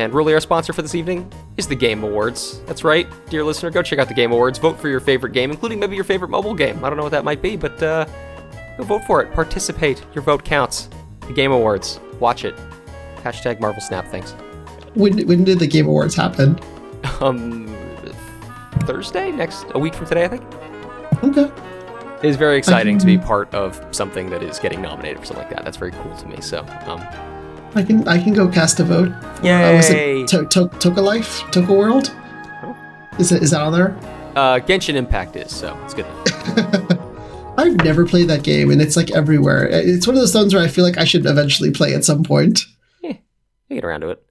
And really, our sponsor for this evening is the Game Awards. That's right, dear listener, go check out the Game Awards. Vote for your favorite game, including maybe your favorite mobile game. I don't know what that might be, but uh, go vote for it. Participate. Your vote counts. The Game Awards. Watch it. Hashtag Marvel Snap. Thanks. When when did the Game Awards happen? Um, Thursday, next a week from today, I think. Okay. It is very exciting to be part of something that is getting nominated for something like that. That's very cool to me. So, um, I can I can go cast a vote. Yay. Uh, was it to- to- Toca Life? Toca World? Is it is that on there? uh, Genshin Impact is so it's good. I've never played that game, and it's like everywhere. It's one of those ones where I feel like I should eventually play at some point. You get around to it.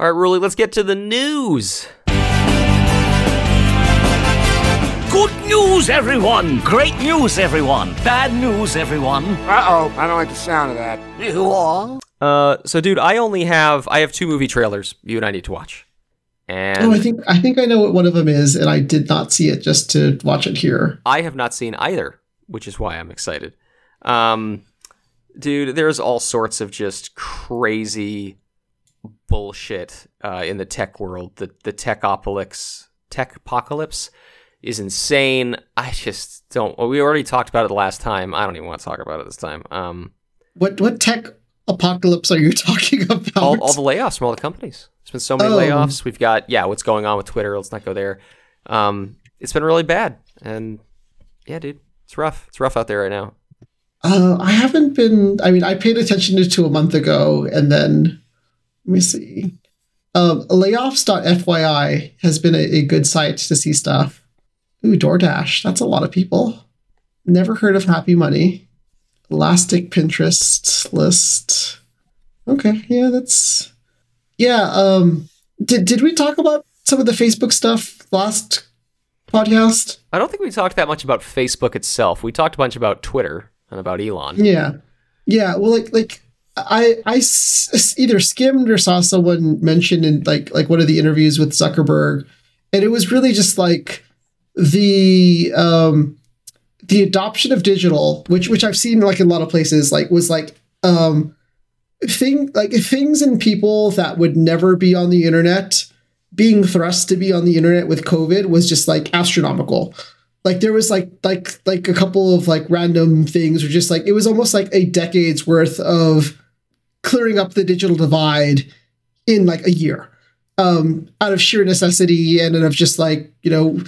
All right, Ruli, let's get to the news. Good news, everyone! Great news, everyone! Bad news, everyone! Uh oh, I don't like the sound of that. You are? Uh, so dude, I only have I have two movie trailers you and I need to watch, and Oh, I think I think I know what one of them is, and I did not see it just to watch it here. I have not seen either, which is why I'm excited. Um, dude, there's all sorts of just crazy bullshit uh, in the tech world. The the techopolis, tech apocalypse is insane. I just don't. Well, we already talked about it the last time. I don't even want to talk about it this time. Um, What what tech apocalypse are you talking about? all, all the layoffs from all the companies. There's been so many Oh. layoffs. We've got yeah, what's going on with Twitter? Let's not go there. Um, it's been really bad, and yeah, dude, it's rough. It's rough out there right now. Uh, I haven't been. I mean, I paid attention to it a month ago, and then let me see. Um, layoffs.fyi has been a, a good site to see stuff. Ooh, DoorDash. That's a lot of people. Never heard of Happy Money. Elastic Pinterest list. Okay, yeah, that's yeah. Um, did did we talk about some of the Facebook stuff last podcast? I don't think we talked that much about Facebook itself. We talked a bunch about Twitter and about Elon. Yeah, yeah. Well, like like I I s- either skimmed or saw someone mention in like like one of the interviews with Zuckerberg, and it was really just like the um the adoption of digital, which which I've seen like in a lot of places, like was like um thing like things and people that would never be on the internet being thrust to be on the internet with COVID was just like astronomical. Like there was like like like a couple of like random things or just like it was almost like a decade's worth of clearing up the digital divide in like a year um out of sheer necessity and of just like you know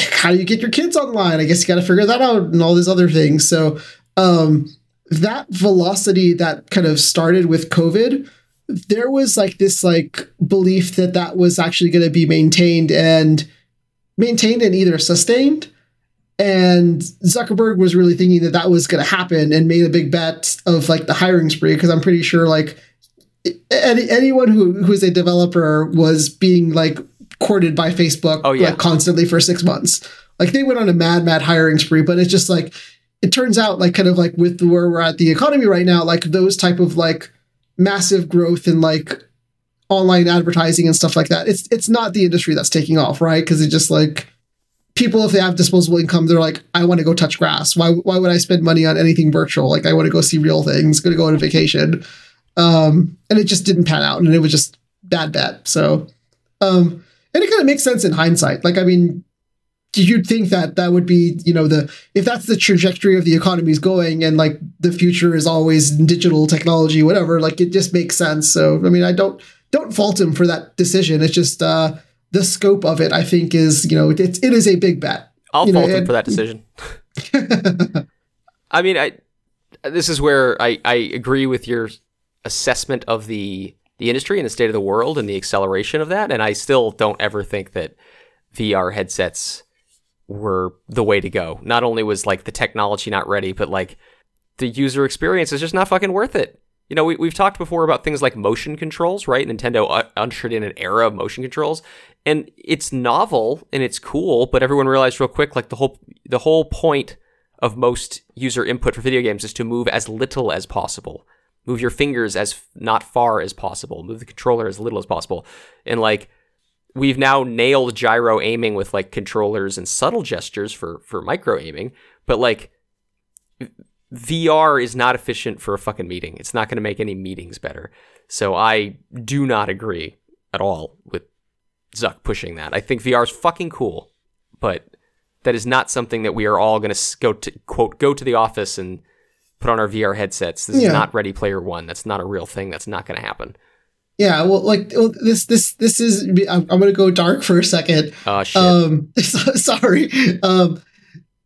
how do you get your kids online i guess you got to figure that out and all these other things so um that velocity that kind of started with covid there was like this like belief that that was actually going to be maintained and maintained and either sustained. And Zuckerberg was really thinking that that was going to happen and made a big bet of like the hiring spree because I'm pretty sure like any, anyone who who is a developer was being like courted by Facebook Oh, yeah. like constantly for six months. Like they went on a mad mad hiring spree, but it's just like it turns out like kind of like with where we're at the economy right now, like those type of like massive growth in like online advertising and stuff like that. It's it's not the industry that's taking off, right? Because it just like people if they have disposable income, they're like, I want to go touch grass. Why why would I spend money on anything virtual? Like I want to go see real things, gonna go on a vacation. Um, and it just didn't pan out and it was just bad bet. So um and it kind of makes sense in hindsight. Like I mean, do you'd think that that would be you know the if that's the trajectory of the economy is going and like the future is always digital technology whatever like it just makes sense so i mean i don't don't fault him for that decision it's just uh the scope of it i think is you know it's it is a big bet I'll You know, fault him and- for that decision. I mean, I this is where I, I agree with your assessment of the the industry and the state of the world and the acceleration of that. And I still don't ever think that VR headsets were the way to go. Not only was like the technology not ready, but like the user experience is just not fucking worth it. You know, we, we've talked before about things like motion controls, right? Nintendo ushered in an era of motion controls, and it's novel and it's cool, but everyone realized real quick, like the whole the whole point of most user input for video games is to move as little as possible. Move your fingers as not far as possible. Move the controller as little as possible. And like we've now nailed gyro aiming with like controllers and subtle gestures for for micro aiming, but like VR is not efficient for a fucking meeting. It's not going to make any meetings better. So I do not agree at all with Zuck pushing that. I think VR is fucking cool, but that is not something that we are all going to go to quote go to the office and put on our VR headsets. This Yeah. is not Ready Player One. That's not a real thing. That's not going to happen. Yeah, well, like well, this, this, this is. I'm, I'm gonna go dark for a second. Oh shit. Um, so- sorry. Um,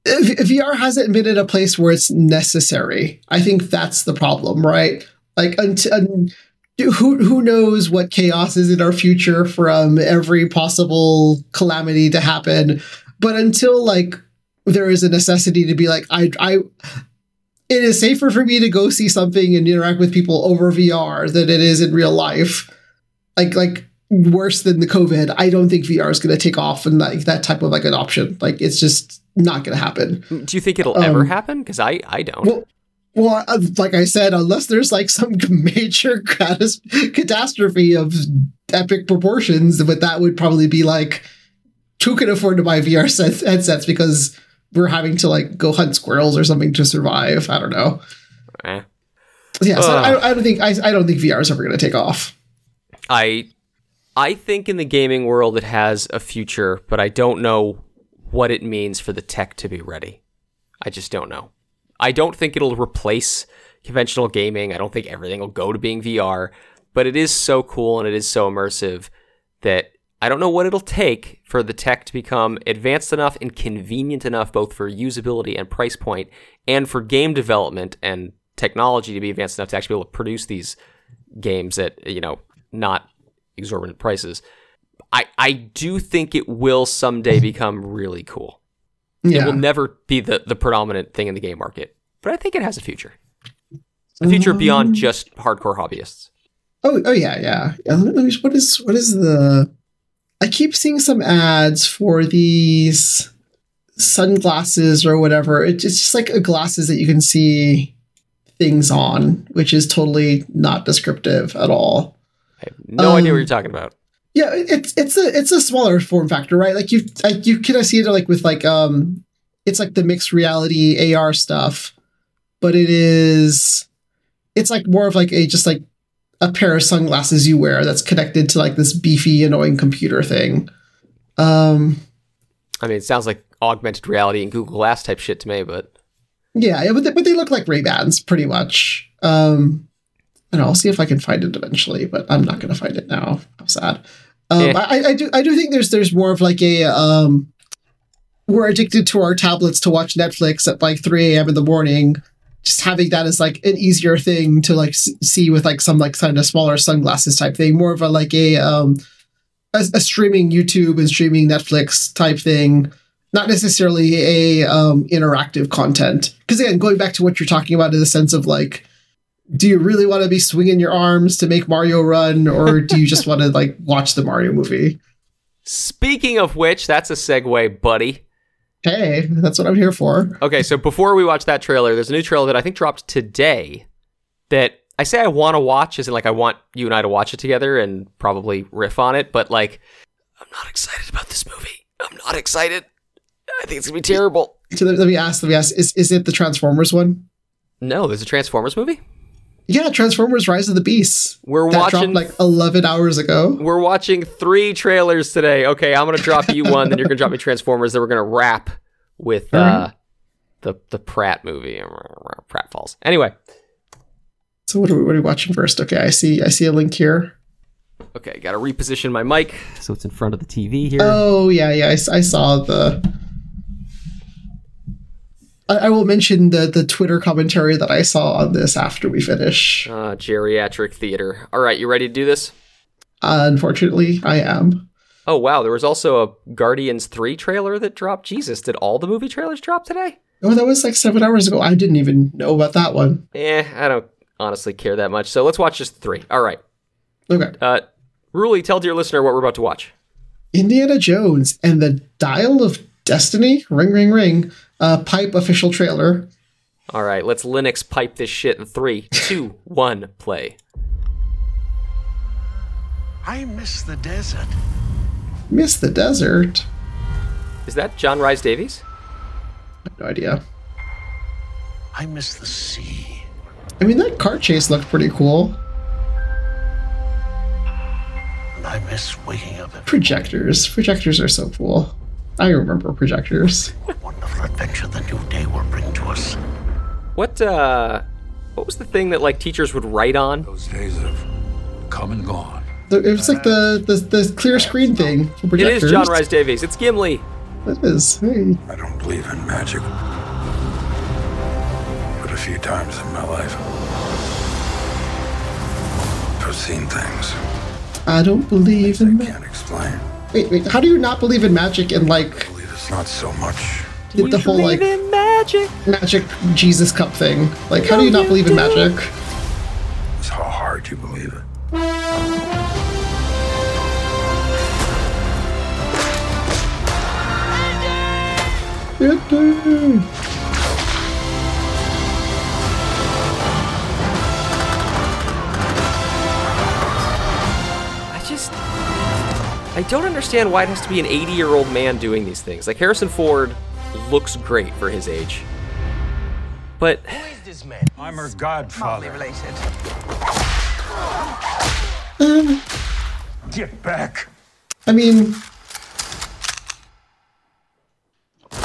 VR hasn't been in a place where it's necessary. I think that's the problem, right? Like, until un, who who knows what chaos is in our future from every possible calamity to happen, but until like there is a necessity to be like, I I. It is safer for me to go see something and interact with people over VR than it is in real life. Like like worse than the COVID, I don't think VR is going to take off and like that type of like adoption. Like it's just not going to happen. Do you think it'll ever um, happen? Because I I don't. Well, well, uh, like I said, unless there's like some major catas- catastrophe of epic proportions, but that would probably be like who can afford to buy VR set- headsets because we're having to like go hunt squirrels or something to survive. I don't know. Eh. Yeah, so. I, I don't think I, I don't think VR is ever going to take off. I I think in the gaming world it has a future, but I don't know what it means for the tech to be ready. I just don't know. I don't think it'll replace conventional gaming. I don't think everything will go to being VR, but it is so cool and it is so immersive that I don't know what it'll take for the tech to become advanced enough and convenient enough both for usability and price point and for game development and technology to be advanced enough to actually be able to produce these games at, you know, not exorbitant prices. I, I do think it will someday become really cool. It will never be the, the predominant thing in the game market, but I think it has a future. A future beyond um, just hardcore hobbyists. Oh, oh yeah, yeah. Uh, yeah let me. What is what is the? I keep seeing some ads for these sunglasses or whatever. It, it's just like a glasses that you can see things on, which is totally not descriptive at all. I have no idea what Um, you're talking about. Yeah, it's it's a it's a smaller form factor, right? Like you like you kind of see it like with like um, it's like the mixed reality AR stuff, but it is, it's like more of like a just like a pair of sunglasses you wear that's connected to like this beefy annoying computer thing. Um, I mean, it sounds like augmented reality and Google Glass type shit to me, but yeah, yeah, but they, but they look like Ray Bans pretty much. Um, and I'll see if I can find it eventually, but I'm not going to find it now. How sad. Um, Yeah. I, I do I do think there's there's more of like a um, we're addicted to our tablets to watch Netflix at like 3 a.m. in the morning. Just having that as like an easier thing to like see with like some like kind of smaller sunglasses type thing, more of a like a um a, a streaming YouTube and streaming Netflix type thing not necessarily a um, interactive content. Because again, going back to what you're talking about in the sense of like, do you really want to be swinging your arms to make Mario run, or do you just want to like watch the Mario movie? speaking of which, that's a segue, buddy. Hey, that's what I'm here for. Okay, so before we watch that trailer, there's a new trailer that I think dropped today that I say I want to watch, as in like I want you and I to watch it together and probably riff on it, but like I'm not excited about this movie. I'm not excited. I think it's gonna be terrible. So let, let me ask. Let me ask. Is is it the Transformers one? No, there's a Transformers movie. Yeah, Transformers: Rise of the Beasts. We're that watching dropped like 11 hours ago. We're watching three trailers today. Okay, I'm gonna drop you one, then you're gonna drop me Transformers, then we're gonna wrap with uh, Alright. the the Pratt movie. Pratt Falls. Anyway, So what are we, what are we watching first? Okay, I see. I see a link here. okay, gotta reposition my mic so it's in front of the TV here. Oh yeah, yeah. I saw the. I, I will mention the the Twitter commentary that I saw on this after we finish. Uh, geriatric theater. All right, you ready to do this? unfortunately, I am. Oh wow, there was also a Guardians Three trailer that dropped. Jesus, did all the movie trailers drop today? Oh, that was like seven hours ago. I didn't even know about that one. Eh, I don't honestly care that much. So let's watch just three. All right. Okay. Uh, Ruli, tell dear listener what we're about to watch. Indiana Jones and the Dial of Destiny, ring, ring, ring, uh, pipe official trailer. All right, let's Linux pipe this shit in three, two, one, play. I miss the desert. Miss the desert. Is that John Rhys Davies? No idea. I miss the sea. I mean, that car chase looked pretty cool. And I miss waking up Projectors. Projectors are so cool. I remember projectors. What wonderful adventure the new day will bring to us. What uh, what was the thing that like teachers would write on? Those days have come and gone. The- It was like the, the, the clear screen thing for projectors. is John Rhys Davies. It's Gimli. It is. Hey. I don't believe in magic. But a few times in my life, I've seen things I don't believe I in magic. can't explain. Wait, wait. How do you not believe in magic and like I believe it's not so much the, the whole like in magic. magic Jesus cup thing? Like, how do you not believe in magic? It's how hard you believe it. I I don't understand why it has to be an 80 year old man doing these things. Like Harrison Ford looks great for his age, but I'm her godfather. Get back. I mean, I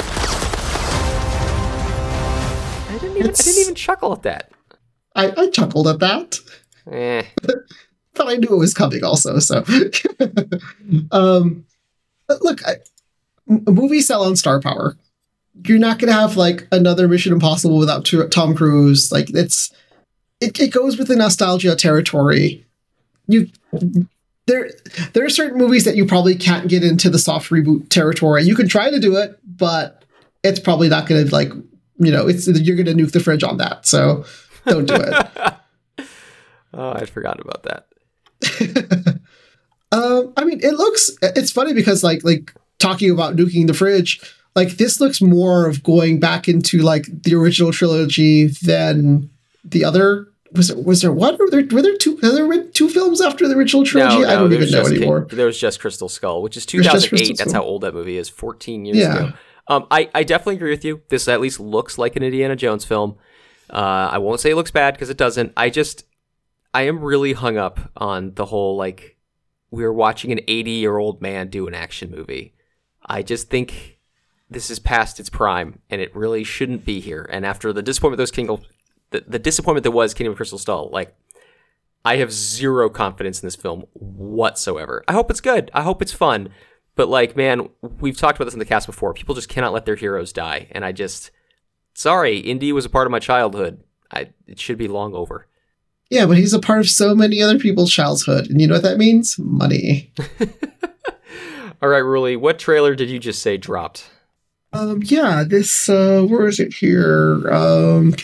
didn't even I didn't even chuckle at that. I, I chuckled at that. Eh. but I knew it was coming also. So, um, look, I, movies sell on star power. You're not gonna have like another Mission Impossible without T- Tom Cruise. Like it's, it, it goes with the nostalgia territory. You there there are certain movies that you probably can't get into the soft reboot territory. You can try to do it, but it's probably not gonna like you know it's you're gonna nuke the fridge on that. So don't do it. Oh, I'd forgotten about that. Um, I mean, it looks. It's funny because like like talking about nuking the fridge. Like this looks more of going back into like the original trilogy than the other. Was it? Was there one? Were there, were there two? Have there two films after the original trilogy? I don't there even know King- anymore. there was just Crystal Skull, which is 2008. That's how old that movie is. 14 years Yeah. ago. Um, I, I definitely agree with you. This at least looks like an Indiana Jones film. Uh, I won't say it looks bad because it doesn't. I just, I am really hung up on the whole like we're watching an 80 year old man do an action movie. I just think this is past its prime and it really shouldn't be here. And after the disappointment was Kingdom, the, the disappointment that was Kingdom of Crystal Skull, like I have zero confidence in this film whatsoever. I hope it's good. I hope it's fun. But like, man, we've talked about this in the cast before. People just cannot let their heroes die, and I just sorry. Indy was a part of my childhood. I it should be long over. Yeah, but he's a part of so many other people's childhood, and you know what that means? Money. All right, Ruli, what trailer did you just say dropped? Um, yeah, this uh, where is it here? Um,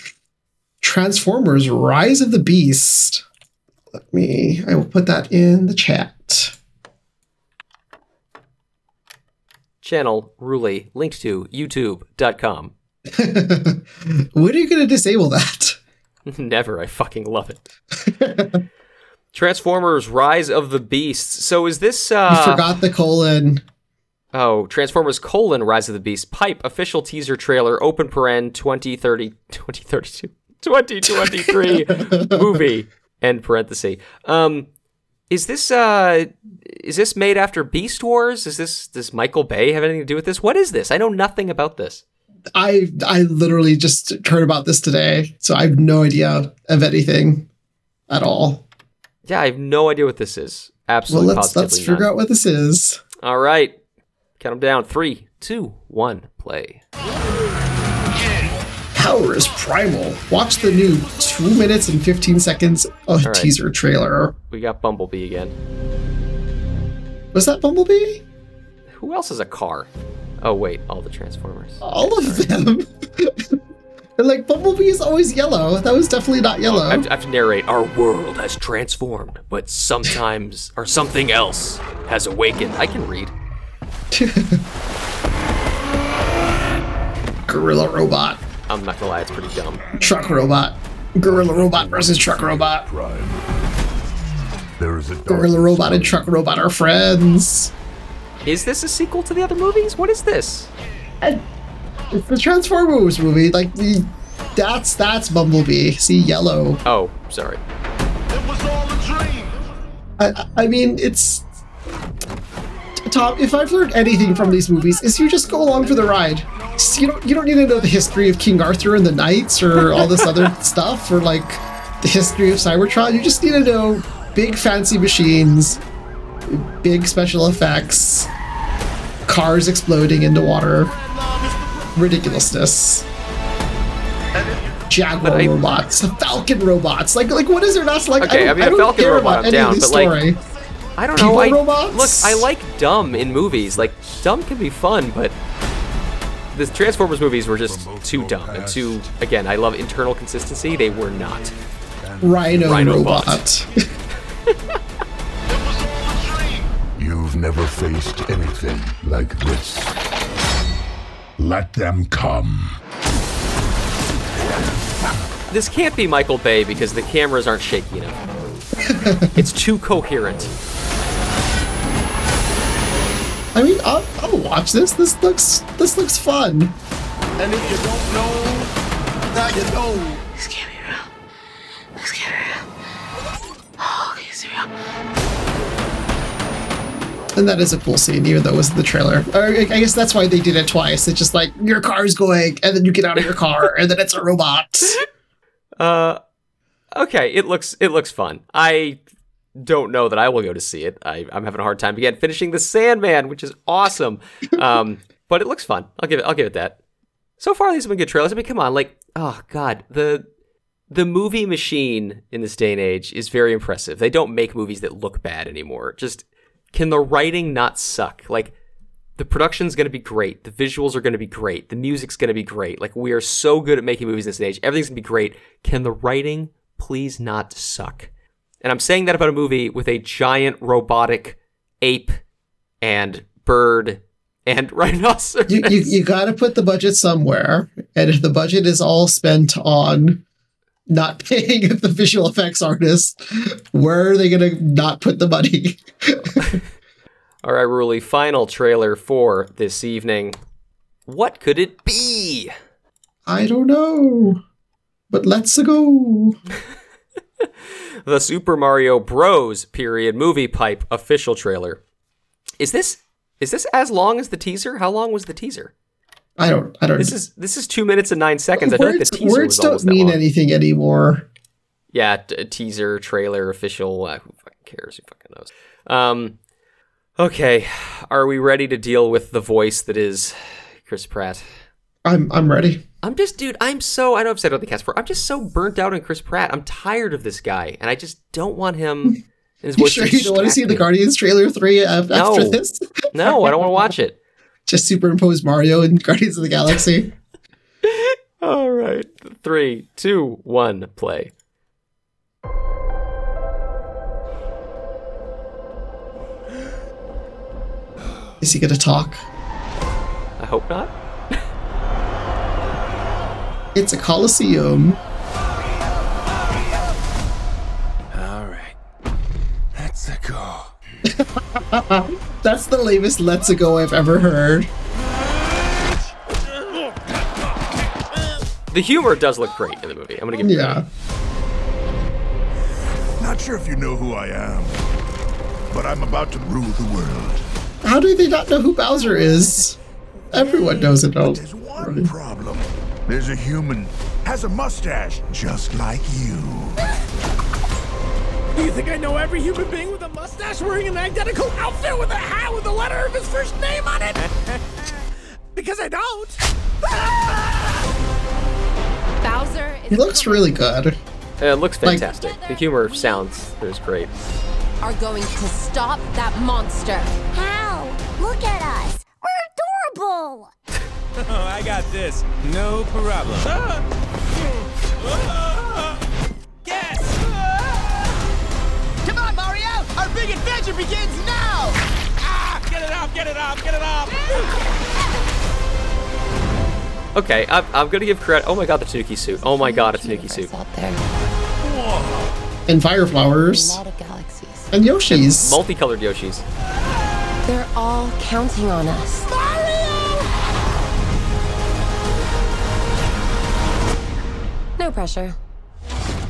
Transformers: Rise of the Beast. Let me. I will put that in the chat. Channel Ruli linked to YouTube.com. when are you going to disable that? Never. I fucking love it. Transformers: Rise of the Beasts. So is this? You uh forgot the colon. Oh, Transformers colon Rise of the Beast pipe official teaser trailer open paren 2030 2032 2023 movie end parenthesis. Um is this uh is this made after Beast Wars? Is this does Michael Bay have anything to do with this? What is this? I know nothing about this. I I literally just heard about this today, so I have no idea of anything at all. Yeah, I have no idea what this is. Absolutely. Well, let's let's figure none. out what this is. All right. Count them down. Three, two, one, play. Power is primal. Watch the new two minutes and fifteen seconds of right. teaser trailer. We got Bumblebee again. Was that Bumblebee? Who else has a car? Oh wait, all the Transformers. All of them. And like Bumblebee is always yellow. That was definitely not yellow. I have, to, I have to narrate. Our world has transformed, but sometimes, or something else, has awakened. I can read. Gorilla robot, I'm not gonna lie, it's pretty dumb. truck robot, gorilla robot versus truck robot. There is a Gorilla robot and truck robot are friends. Is this a sequel to the other movies? What is this? It's the Transformers movie. Like the that's that's Bumblebee. See yellow. Oh, sorry. It was all a dream. I, I mean, it's Tom. If I've learned anything from these movies, is you just go along for the ride. You don't you don't need to know the history of King Arthur and the knights or all this other stuff or like the history of Cybertron. You just need to know big fancy machines, big special effects, cars exploding into water, ridiculousness. Jaguar I- robots, Falcon robots. Like, like what is there not to like? Okay, I, I don't, mean, I a don't Falcon care robot, about I'm any down, of the but, like, story. I don't People know. I, robots? Look, I like dumb in movies. Like dumb can be fun, but the Transformers movies were just too dumb and too. Again, I love internal consistency. They were not. Rhino, Rhino robot. bot. You've never faced anything like this. Let them come. This can't be Michael Bay because the cameras aren't shaky enough. it's too coherent. I mean, I'll, I'll watch this. This looks this looks fun. And if you don't know, now you know. This can't be real. This can't be real. And that is a cool scene, even though it was the trailer. Or I I guess that's why they did it twice. It's just like your car's going, and then you get out of your car, and then it's a robot. Uh, okay, it looks it looks fun. I don't know that I will go to see it. I, I'm having a hard time again finishing the Sandman, which is awesome. Um, but it looks fun. I'll give it. I'll give it that. So far, these have been good trailers. I mean, come on, like, oh god, the the movie machine in this day and age is very impressive. They don't make movies that look bad anymore. Just can the writing not suck? Like the production's going to be great. The visuals are going to be great. The music's going to be great. Like we are so good at making movies in this age. Everything's going to be great. Can the writing please not suck? And I'm saying that about a movie with a giant robotic ape and bird and rhinoceros. You, you you got to put the budget somewhere, and if the budget is all spent on not paying the visual effects artist, where are they gonna not put the money? All right, Ruli, final trailer for this evening. What could it be? I don't know, but let's go. The Super Mario Bros. period movie pipe official trailer. Is this is this as long as the teaser? How long was the teaser? I don't. I don't. This is this is two minutes and nine seconds. I like the words teaser words don't mean anything anymore. Yeah, t- teaser, trailer, official. Uh, who fucking cares? Who fucking knows? Um, okay, are we ready to deal with the voice that is Chris Pratt? I'm I'm ready. I'm just, dude. I'm so. I know I've said it on the cast before. I'm just so burnt out on Chris Pratt. I'm tired of this guy, and I just don't want him. And his You voice sure you don't want to see the. Guardians trailer three af- after No. this? No, I don't want to watch it. Just superimpose Mario and Guardians of the Galaxy. All right, three, two, one, play. Is he gonna talk? I hope not. It's a coliseum. That's the lamest "Let's go" I've ever heard. The humor does look great in the movie. I'm gonna give it Yeah. Not sure if you know who I am, but I'm about to rule the world. How do they not know who Bowser is? Everyone knows it. Oh, There's one problem. There's a human, has a mustache, just like you. You think I know every human being with a mustache wearing an identical outfit with a hat with the letter of his first name on it? because I don't. Bowser is he looks really good. It looks Like- fantastic. the humor sounds is great. are going to stop that monster. How? Look at us. We're adorable. Oh, I got this. No problem. Yes! Come on, Mario! Our big adventure begins now! Ah! Get it off, get it off, get it off! Okay, I'm, I'm gonna give credit. Oh my god, the Tanuki suit. Oh my god, a Tanuki suit. Out there. And fire flowers. A lot of galaxies. And Yoshi's. Multicolored Yoshis. They're all counting on us. No pressure.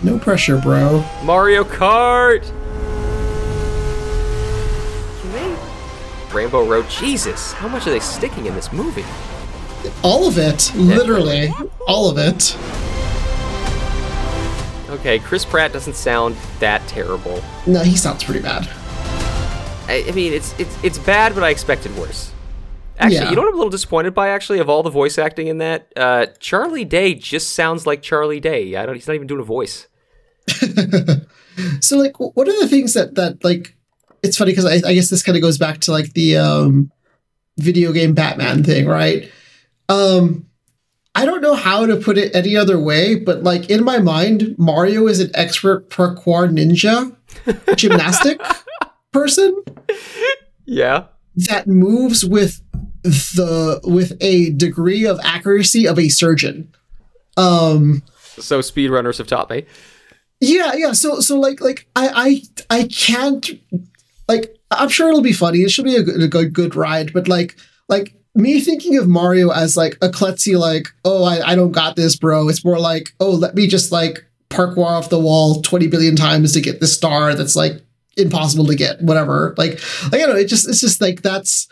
No pressure, bro. Mario Kart! Rainbow Road. Jesus, how much are they sticking in this movie? All of it. Literally. All of it. Okay, Chris Pratt doesn't sound that terrible. No, he sounds pretty bad. I, I mean, it's it's it's bad, but I expected worse. Actually, Yeah. you know what I'm a little disappointed by? Actually, of all the voice acting in that, uh, Charlie Day just sounds like Charlie Day. I don't. He's not even doing a voice. So, like, what are the things that that like? It's funny because I, I guess this kind of goes back to like the um, video game Batman thing, right? Um, I don't know how to put it any other way, but like in my mind, Mario is an expert parkour ninja, gymnastic person Yeah. that moves with the with a degree of accuracy of a surgeon. Um, So speedrunners have taught me. Yeah, yeah. So, so like, like I, I, I can't. Like, I'm sure it'll be funny. It should be a good, a good, good ride. But like, like me thinking of Mario as like a klutzy, like, oh, I, I don't got this, bro. It's more like, oh, let me just like parkour off the wall 20 billion times to get this star that's like impossible to get. Whatever. Like, like I don't know. It just, it's just like that's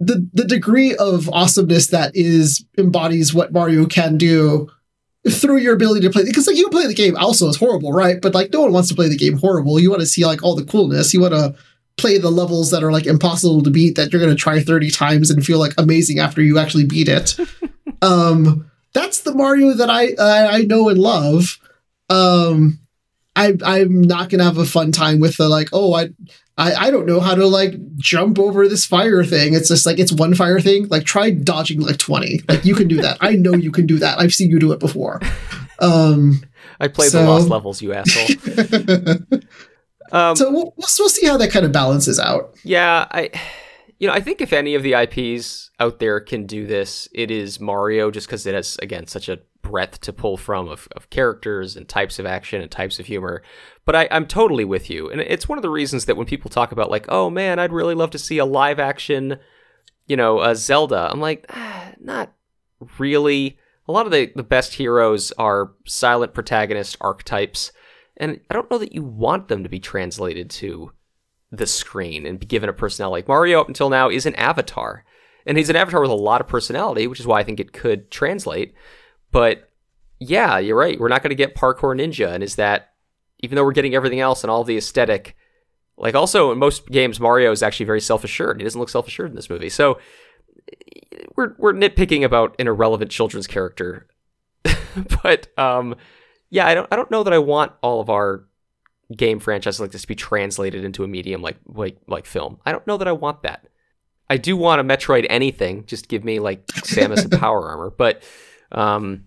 the the degree of awesomeness that is embodies what Mario can do through your ability to play because like you play the game also is horrible right but like no one wants to play the game horrible you want to see like all the coolness you want to play the levels that are like impossible to beat that you're going to try 30 times and feel like amazing after you actually beat it um that's the mario that i i, I know and love um I, I'm not gonna have a fun time with the like, oh, I, I, I don't know how to like jump over this fire thing. It's just like it's one fire thing. Like try dodging like twenty. Like you can do that. I know you can do that. I've seen you do it before. Um, I played So- the lost levels, you asshole. um, so we'll, we'll we'll see how that kind of balances out. Yeah, I you know, I think if any of the IPs out there can do this, it is Mario just cuz it has again such a breadth to pull from of, of characters and types of action and types of humor. But I, I'm totally with you. And it's one of the reasons that when people talk about like, oh man, I'd really love to see a live action, you know, a Zelda, I'm like, ah, not really. A lot of the, the best heroes are silent protagonist archetypes. And I don't know that you want them to be translated to the screen and be given a personality. Like Mario up until now is an avatar. And he's an avatar with a lot of personality, which is why I think it could translate. But yeah, you're right. We're not going to get Parkour Ninja. And is that, even though we're getting everything else and all the aesthetic, like also in most games, Mario is actually very self assured. He doesn't look self assured in this movie. So we're, we're nitpicking about an irrelevant children's character. but um, yeah, I don't, I don't know that I want all of our game franchises like this to be translated into a medium like like like film. I don't know that I want that. I do want a Metroid anything. Just give me like Samus and power armor. But um,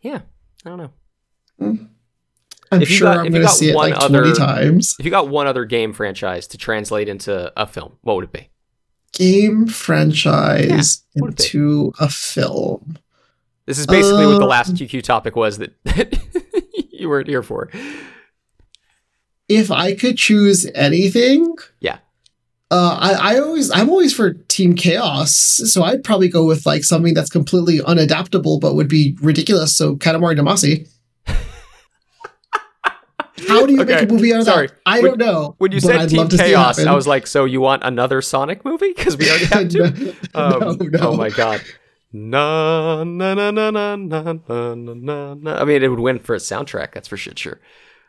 yeah, I don't know. I'm If sure got- I'm if you going to got see it one like other- 20 times. If you got one other game franchise to translate into a film, what would it be? Game franchise Yeah, what a bit. into a film. This is basically what the Uh, last QQ topic was that, that you weren't here for. If I could choose anything, Yeah. uh, I, I always I'm always for Team Chaos, so I'd probably go with like something that's completely unadaptable but would be ridiculous. So Katamari Damacy. How do you Okay, make a movie out of sorry. that? I When- don't know. When you said I'd Team love to see it Chaos. I was like, so you want another Sonic movie? Because we already have two. Um, no, no. Oh my god. Na na na na na na na na na. I mean, it would win for its soundtrack. That's for shit sure.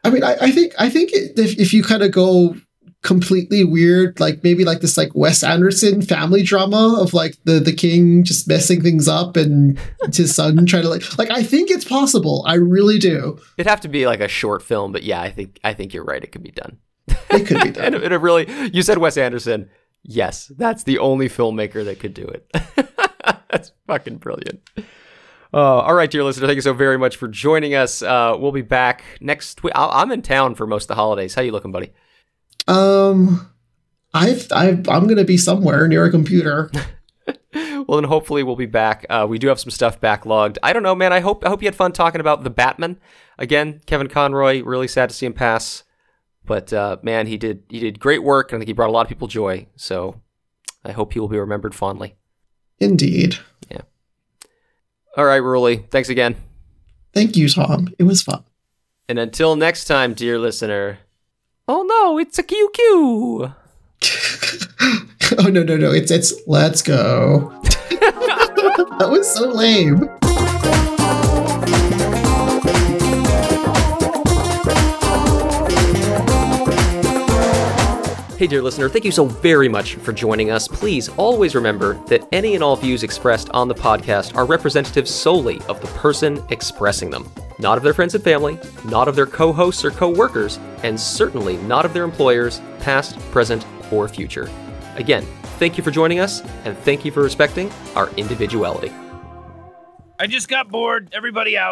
I mean, I, I think I think if if you kind of go completely weird, like maybe like this like Wes Anderson family drama of like the the king just messing things up and his son trying to like like I think it's possible. I really do. It'd have to be like a short film, but yeah, I think I think you're right. It could be done. It could be and done. it, it really, you said Wes Anderson. Yes, that's the only filmmaker that could do it. that's fucking brilliant. Uh, all right, dear listener, thank you so very much for joining us. Uh, we'll be back next week. I'm in town for most of the holidays. How you looking, buddy? Um, I've, I've I'm gonna be somewhere near a computer. well, then hopefully we'll be back. Uh, we do have some stuff backlogged. I don't know, man. I hope I hope you had fun talking about the Batman. Again, Kevin Conroy. Really sad to see him pass, but uh, man, he did he did great work, and I think he brought a lot of people joy. So I hope he will be remembered fondly. Indeed. Yeah. All right, Ruli. Thanks again. Thank you, Tom. It was fun. And until next time, dear listener. Oh no, it's a QQ. oh no no no! It's it's let's go. that was so lame. Hey, dear listener, thank you so very much for joining us. Please always remember that any and all views expressed on the podcast are representative solely of the person expressing them, not of their friends and family, not of their co hosts or co workers, and certainly not of their employers, past, present, or future. Again, thank you for joining us, and thank you for respecting our individuality. I just got bored. Everybody out.